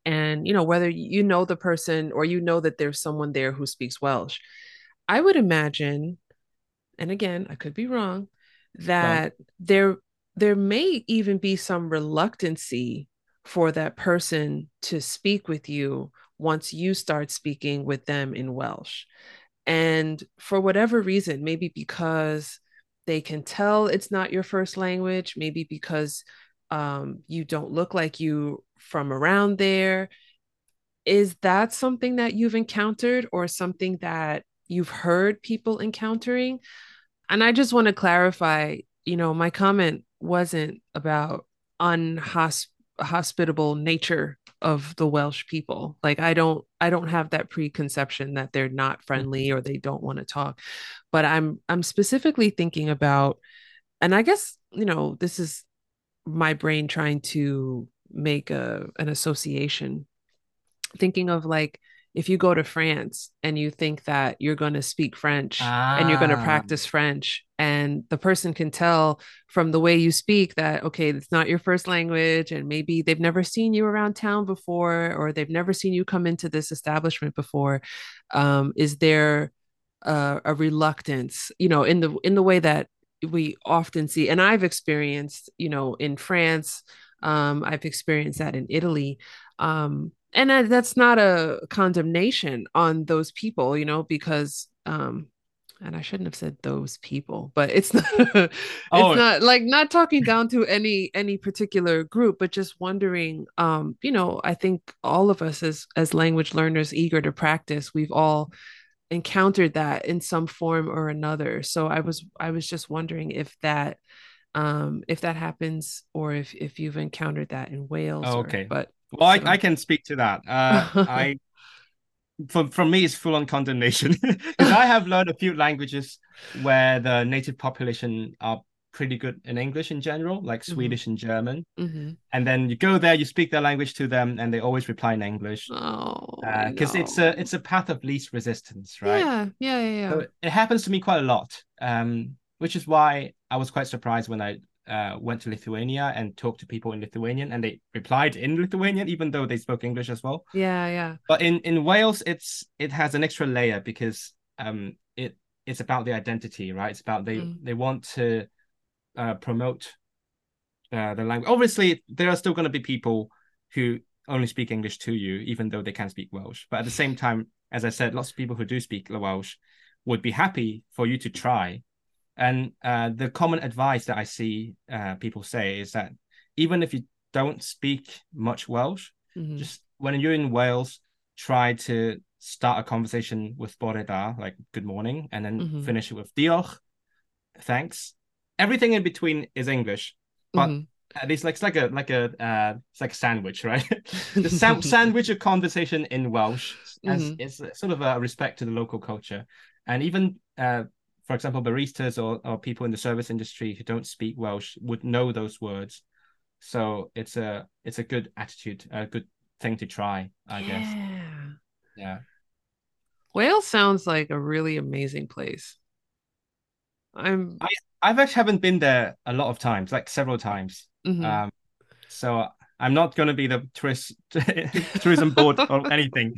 and you know whether you know the person or you know that there's someone there who speaks Welsh, I would imagine, and again I could be wrong, that there there may even be some reluctancy for that person to speak with you once you start speaking with them in Welsh. And for whatever reason, maybe because they can tell it's not your first language, maybe because um, you don't look like you from around there. Is that something that you've encountered or something that you've heard people encountering? And I just want to clarify, you know, my comment wasn't about unhosp hospitable nature of the Welsh people. Like I don't I don't have that preconception that they're not mm-hmm. friendly or they don't want to talk. But I'm I'm specifically thinking about and I guess, you know, this is my brain trying to make a an association thinking of like if you go to France and you think that you're going to speak French ah. and you're going to practice French, and the person can tell from the way you speak that, okay, it's not your first language, and maybe they've never seen you around town before, or they've never seen you come into this establishment before. Um, is there a, a reluctance, you know, in the in the way that we often see, and I've experienced, you know, in France, um, I've experienced that in Italy. Um, and that's not a condemnation on those people you know because um and I shouldn't have said those people, but it's not it's oh. not like not talking down to any any particular group, but just wondering, um, you know, I think all of us as as language learners eager to practice, we've all encountered that in some form or another. So I was I was just wondering if that um if that happens or if if you've encountered that in Wales. Oh, okay. Or, but well. I, I can speak to that. Uh, I for from me it's full on condemnation because I have learned a few languages where the native population are pretty good in English in general, like mm-hmm. Swedish and German. Mm-hmm. And then you go there, you speak their language to them, and they always reply in English. Oh, because uh, it's a it's a path of least resistance, right? Yeah, yeah, yeah. yeah. So it happens to me quite a lot, um, which is why I was quite surprised when I uh, went to Lithuania and talked to people in Lithuanian, and they replied in Lithuanian, even though they spoke English as well. Yeah, yeah. But in in Wales, it's it has an extra layer because um it it's about the identity, right? It's about they mm. they want to uh, promote uh, the language. Obviously, there are still going to be people who only speak English to you, even though they can speak Welsh. But at the same time, as I said, lots of people who do speak Welsh would be happy for you to try and uh, the common advice that I see uh, people say is that even if you don't speak much Welsh, mm-hmm. just when you're in Wales, try to start a conversation with bore da, like good morning, and then mm-hmm. finish it with diolch, thanks. Everything in between is English, but mm-hmm. at least like it's like a like a uh, it's like a sandwich, right? the sa- sandwich of conversation in Welsh as mm-hmm. is sort of a respect to the local culture, and even uh, for example, baristas or, or people in the service industry who don't speak Welsh would know those words. So it's a it's a good attitude, a good thing to try, I yeah. guess. Yeah. Yeah. Wales sounds like a really amazing place. I'm I I've actually haven't been there a lot of times, like several times. Mm-hmm. Um, so I'm not going to be the tourist tourism board or anything.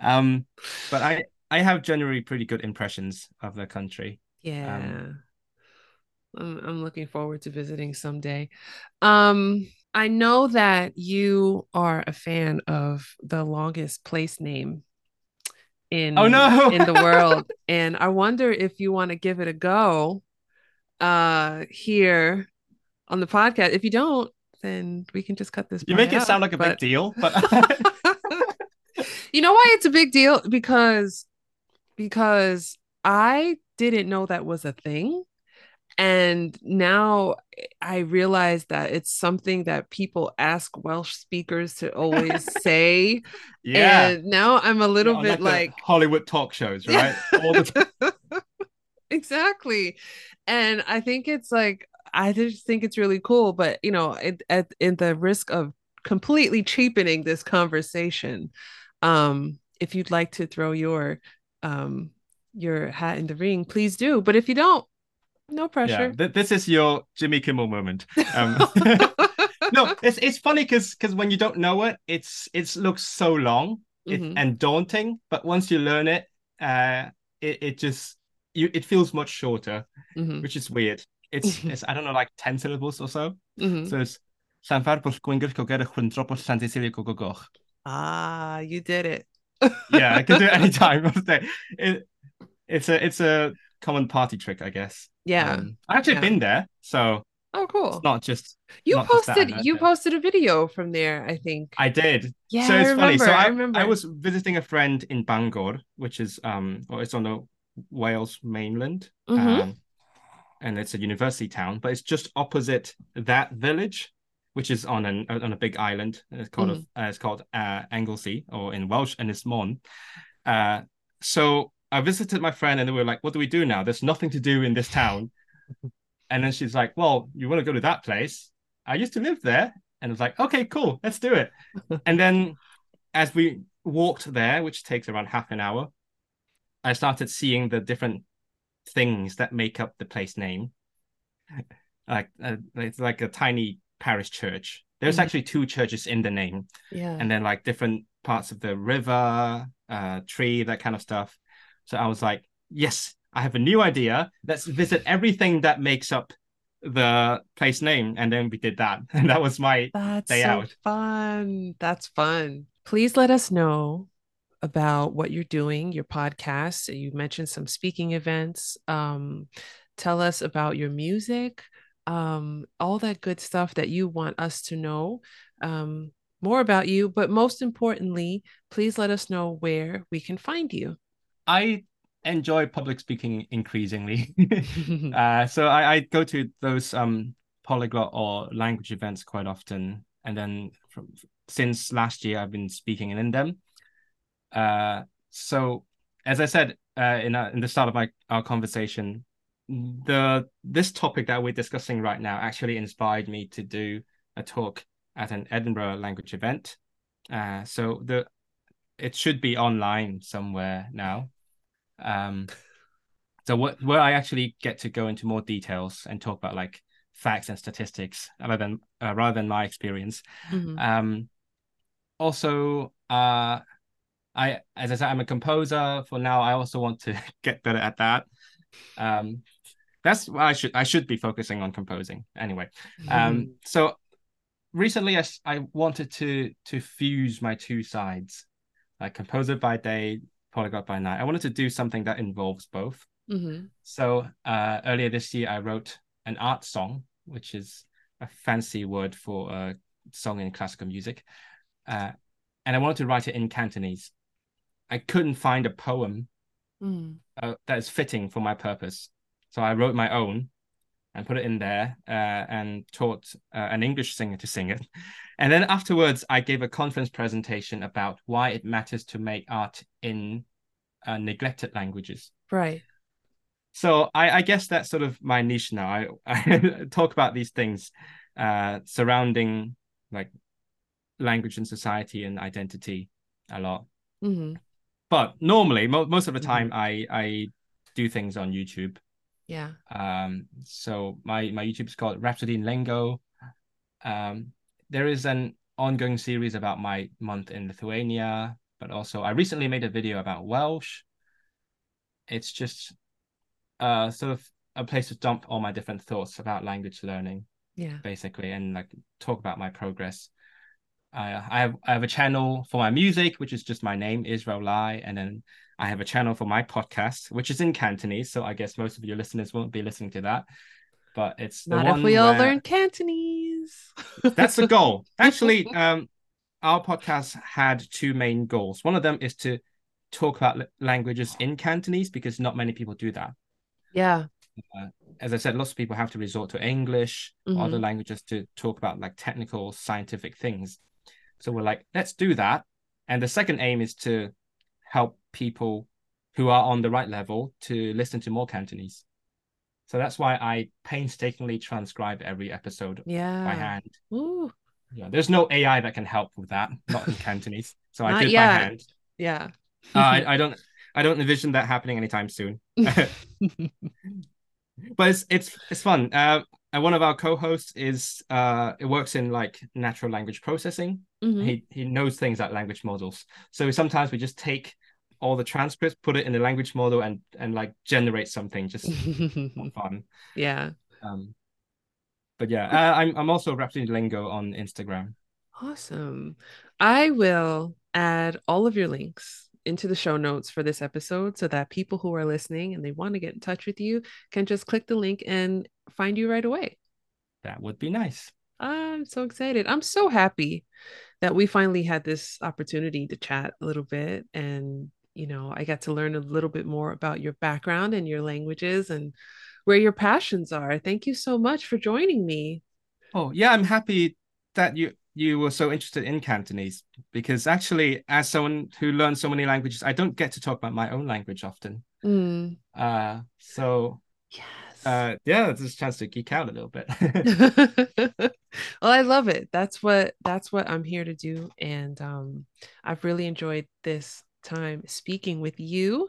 Um, but I I have generally pretty good impressions of the country. Yeah. Um, I'm, I'm looking forward to visiting someday. Um, I know that you are a fan of the longest place name in oh no in the world, and I wonder if you want to give it a go. uh here on the podcast. If you don't, then we can just cut this. You make it out, sound like a but- big deal, but you know why it's a big deal? Because because I didn't know that was a thing. And now I realize that it's something that people ask Welsh speakers to always say. yeah. And now I'm a little On, bit the like, Hollywood talk shows, right? All the time. exactly. And I think it's like, I just think it's really cool. But, you know, it, at in the risk of completely cheapening this conversation, um, if you'd like to throw your um your hat in the ring, please do. But if you don't, no Yeah, pressure. th- this is your Jimmy Kimmel moment. Um, no, it's it's funny because because when you don't know it, it's it looks so long it, Mhm. and daunting, but once you learn it, uh, it it just you it feels much shorter, Mhm. which is weird. It's it's I don't know like ten syllables or so. Mhm. So it's Llanfair bwll gwingr coged y chwyndro bwll Llandisili gogogoch. Ah, you did it. Yeah, I can do it anytime of day. It, it's a it's a common party trick, I guess. Yeah. Um, I've actually Yeah. been there, so oh, cool. it's not just you not posted I know you posted a video from there, I think. I did. yeah, so it's I remember. funny. So I, I remember. I was visiting a friend in Bangor, which is um, or it's on the Wales mainland, Mhm. um, and it's a university town, but it's just opposite that village, which is on an on a big island. It's called Mm-hmm. uh, it's called uh, Anglesey, or in Welsh, and it's Mon. Uh, so I visited my friend, and they were like, "What do we do now? There's nothing to do in this town." and then she's like, "Well, you want to go to that place? I used to live there." And I was like, "Okay, cool, let's do it." and then as we walked there, which takes around half an hour, I started seeing the different things that make up the place name. Like uh, it's like a tiny parish church. There's Mhm. actually two churches in the name, yeah. and then like different parts of the river, uh, tree, that kind of stuff. So I was like, yes, I have a new idea. Let's visit everything that makes up the place name, and then we did that, and that was my That's day so out. fun. That's fun. Please let us know about what you're doing, your podcast. You mentioned some speaking events. Um, tell us about your music, um, all that good stuff that you want us to know um, more about you. But most importantly, please let us know where we can find you. I enjoy public speaking increasingly. uh, so I, I go to those um polyglot or language events quite often, and then from since last year I've been speaking in them. Uh, so as I said uh, in uh, in the start of my our conversation, the this topic that we're discussing right now actually inspired me to do a talk at an Edinburgh language event. Uh, so the it should be online somewhere now. Um, so what where I actually get to go into more details and talk about like facts and statistics rather than uh, rather than my experience. Mhm. Um, also, uh, I as I said, I'm a composer. For now, I also want to get better at that. Um, that's why I should I should be focusing on composing anyway. Um, so recently, I, I wanted to to fuse my two sides, like composer by day, polyglot by night. I wanted to do something that involves both. Mhm. So uh, earlier this year, I wrote an art song, which is a fancy word for a song in classical music, uh, and I wanted to write it in Cantonese. I couldn't find a poem Mhm. uh, that is fitting for my purpose, so I wrote my own and put it in there uh, and taught uh, an English singer to sing it. And then afterwards, I gave a conference presentation about why it matters to make art in uh, neglected languages. Right. So I, I guess that's sort of my niche now. I, I talk about these things uh, surrounding like language and society and identity a lot. Mhm. But normally, mo- most of the Mhm. time, I I do things on YouTube. Yeah. Um, so my my YouTube is called Rhapsody in Lingo. Um, there is an ongoing series about my month in Lithuania, but also I recently made a video about Welsh. It's just uh sort of a place to dump all my different thoughts about language learning, Yeah. basically, and like talk about my progress. I I have I have a channel for my music, which is just my name, Israel Lai, and then I have a channel for my podcast, which is in Cantonese. So I guess most of your listeners won't be listening to that. but it's not if we all learn Cantonese. that's the goal. Actually, um, our podcast had two main goals. One of them is to talk about languages in Cantonese because not many people do that. Yeah. Uh, as I said, lots of people have to resort to English, mm-hmm. other languages to talk about like technical scientific things. So we're like, let's do that. And the second aim is to help people who are on the right level to listen to more Cantonese. So that's why I painstakingly transcribe every episode yeah. by hand. Ooh. Yeah, there's no AI that can help with that, not in Cantonese. So I do it by hand. Yeah. uh, I, I don't I don't envision that happening anytime soon. but it's it's it's fun. Uh, one of our co-hosts is uh, it works in like natural language processing. Mm-hmm. He he knows things like language models. So sometimes we just take all the transcripts, put it in the language model, and and like generate something just fun. Yeah. Um. But yeah, uh, I'm I'm also Rhapsody Lingo on Instagram. Awesome. I will add all of your links into the show notes for this episode so that people who are listening and they want to get in touch with you can just click the link and find you right away. That would be nice. I'm so excited. I'm so happy that we finally had this opportunity to chat a little bit and you know, I got to learn a little bit more about your background and your languages and where your passions are. Thank you so much for joining me. Oh, yeah, I'm happy that you you were so interested in Cantonese because actually, as someone who learns so many languages, I don't get to talk about my own language often. Mm. Uh, so yes, uh, yeah, it's just a chance to geek out a little bit. well, I love it. That's what that's what I'm here to do, and um, I've really enjoyed this time speaking with you.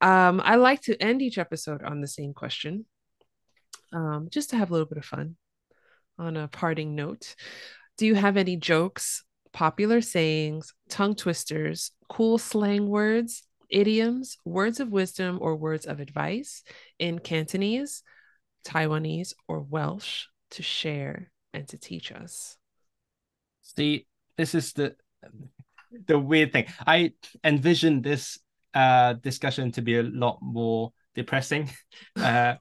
Um, I like to end each episode on the same question, um, just to have a little bit of fun on a parting note. Do you have any jokes, popular sayings, tongue twisters, cool slang words, idioms, words of wisdom, or words of advice in Cantonese, Taiwanese, or Welsh to share and to teach us? See, this is the the weird thing. I envision this uh discussion to be a lot more depressing uh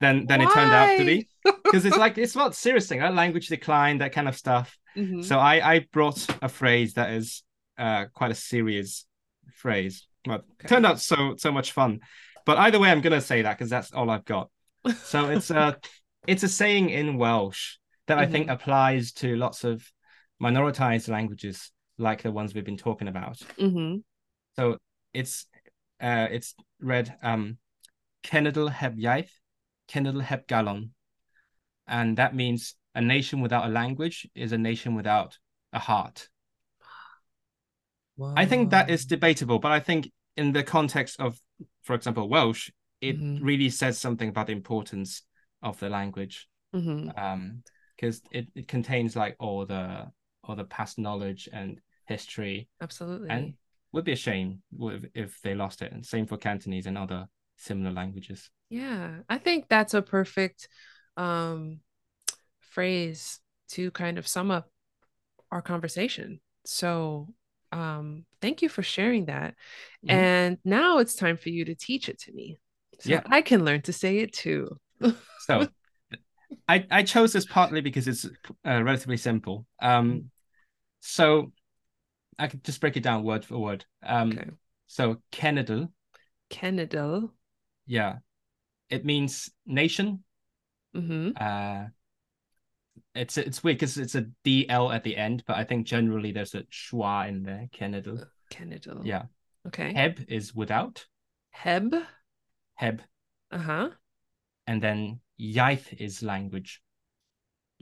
than than Why? it turned out to be because it's like it's not serious thing that language decline that kind of stuff mm-hmm. so i i brought a phrase that is uh quite a serious phrase but okay. turned out so so much fun but either way i'm gonna say that because that's all i've got so it's a it's a saying in welsh that mm-hmm. i think mm-hmm. applies to lots of minoritized languages like the ones we've been talking about mm-hmm. so it's uh it's read um Cenedl heb iaith Cenedl heb galon and that means a nation without a language is a nation without a heart. Wow. I think that is debatable, but I think in the context of, for example, Welsh, it mm-hmm. really says something about the importance of the language. Mm-hmm. Um, because it, it contains like all the all the past knowledge and history. Absolutely. And would be a shame if, if they lost it. And same for Cantonese and other similar languages. Yeah, I think that's a perfect um, phrase to kind of sum up our conversation. So, um, thank you for sharing that. Mm-hmm. And now it's time for you to teach it to me. So yeah. I can learn to say it too. so, I, I chose this partly because it's uh, relatively simple. Um, mm-hmm. so, I could just break it down word for word. Um, okay. So, Cenedl. Cenedl. Yeah. It means nation Mm-hmm. Uh, it's it's weird because it's a DL at the end, but I think generally there's a schwa in there. Cenedl. Cenedl. Yeah. Okay. Heb is without. Heb. Heb. Uh huh. And then iaith is language.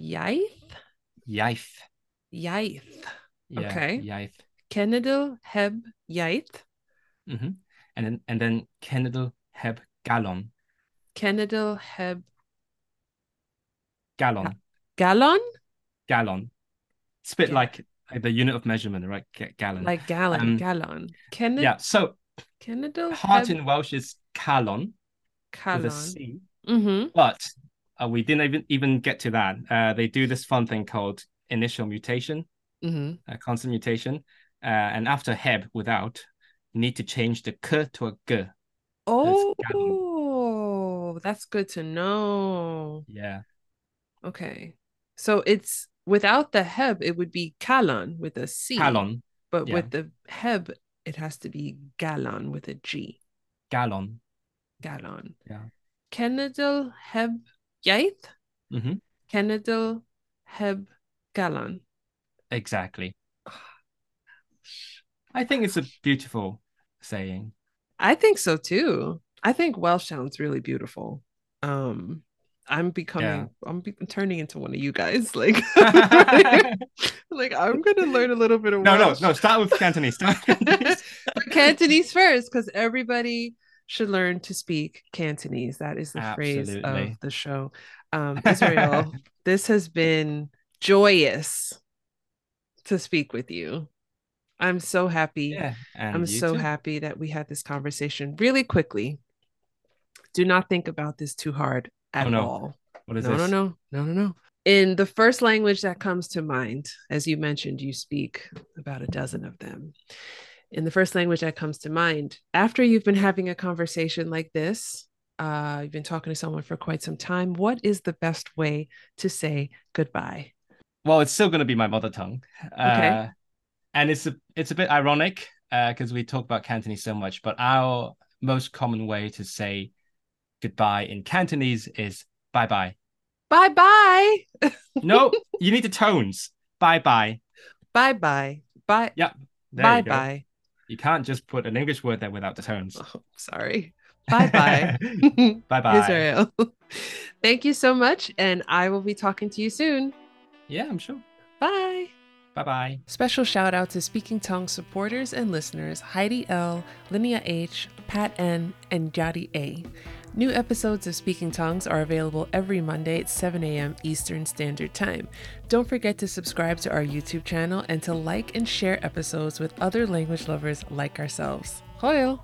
Iaith. Iaith. Yeah, okay. Iaith. Cenedl heb iaith. Mm-hmm. And then and then Cenedl heb galon. Cenedl heb Gallon. Gallon? Gallon. It's a bit like, the unit of measurement, right? G- gallon. Like gallon, um, gallon. Yeah, so Cenedl heart have... in Welsh is calon. Calon. With a C. Mm-hmm. But uh, we didn't even, even get to that. Uh, they do this fun thing called initial mutation, mm-hmm. consonant mutation. Uh, and after heb, without, you need to change the k to a g. Oh, that's good to know. Yeah. Okay. So it's without the heb, it would be kalon with a C. Kalon. But yeah. with the heb, it has to be galon with a G. Gallon. Galon. Yeah. Cenedl heb iaith? hmm Cenedl heb galon. Exactly. I think it's a beautiful saying. I think so too. I think Welsh sounds really beautiful. Um, I'm becoming, Yeah. I'm be- turning into one of you guys. Like, like I'm gonna learn a little bit of No, no, Welsh. no. Start with Cantonese. Start with Cantonese. Cantonese first, because everybody should learn to speak Cantonese. That is the phrase of the show. Um, Israel, this has been joyous to speak with you. I'm so happy. yeah. I'm so too. happy that we had this conversation really quickly. Do not think about this too hard at Oh, no. all. What is no, this? no, no, no, no, no. In the first language that comes to mind, as you mentioned, you speak about a dozen of them. In the first language that comes to mind, after you've been having a conversation like this, uh, you've been talking to someone for quite some time, what is the best way to say goodbye? Well, it's still going to be my mother tongue. Okay. Uh, and it's a it's a bit ironic because we talk about Cantonese so much, but our most common way to say goodbye in Cantonese is bye bye. Bye bye. No, you need the tones. Bye bye. Bye bye. Bye. Yeah. There Bye bye. You can't just put an English word there without the tones. Oh, sorry. Bye bye. bye bye. Israel. Thank you so much. And I will be talking to you soon. Yeah, I'm sure. Bye. Bye bye. Special shout out to Speaking Tongue supporters and listeners Heidi L, Linnea H, Pat N, and Yari A. New episodes of Speaking Tongues are available every Monday at 7 a.m. Eastern Standard Time. Don't forget to subscribe to our YouTube channel and to like and share episodes with other language lovers like ourselves. Hoyo!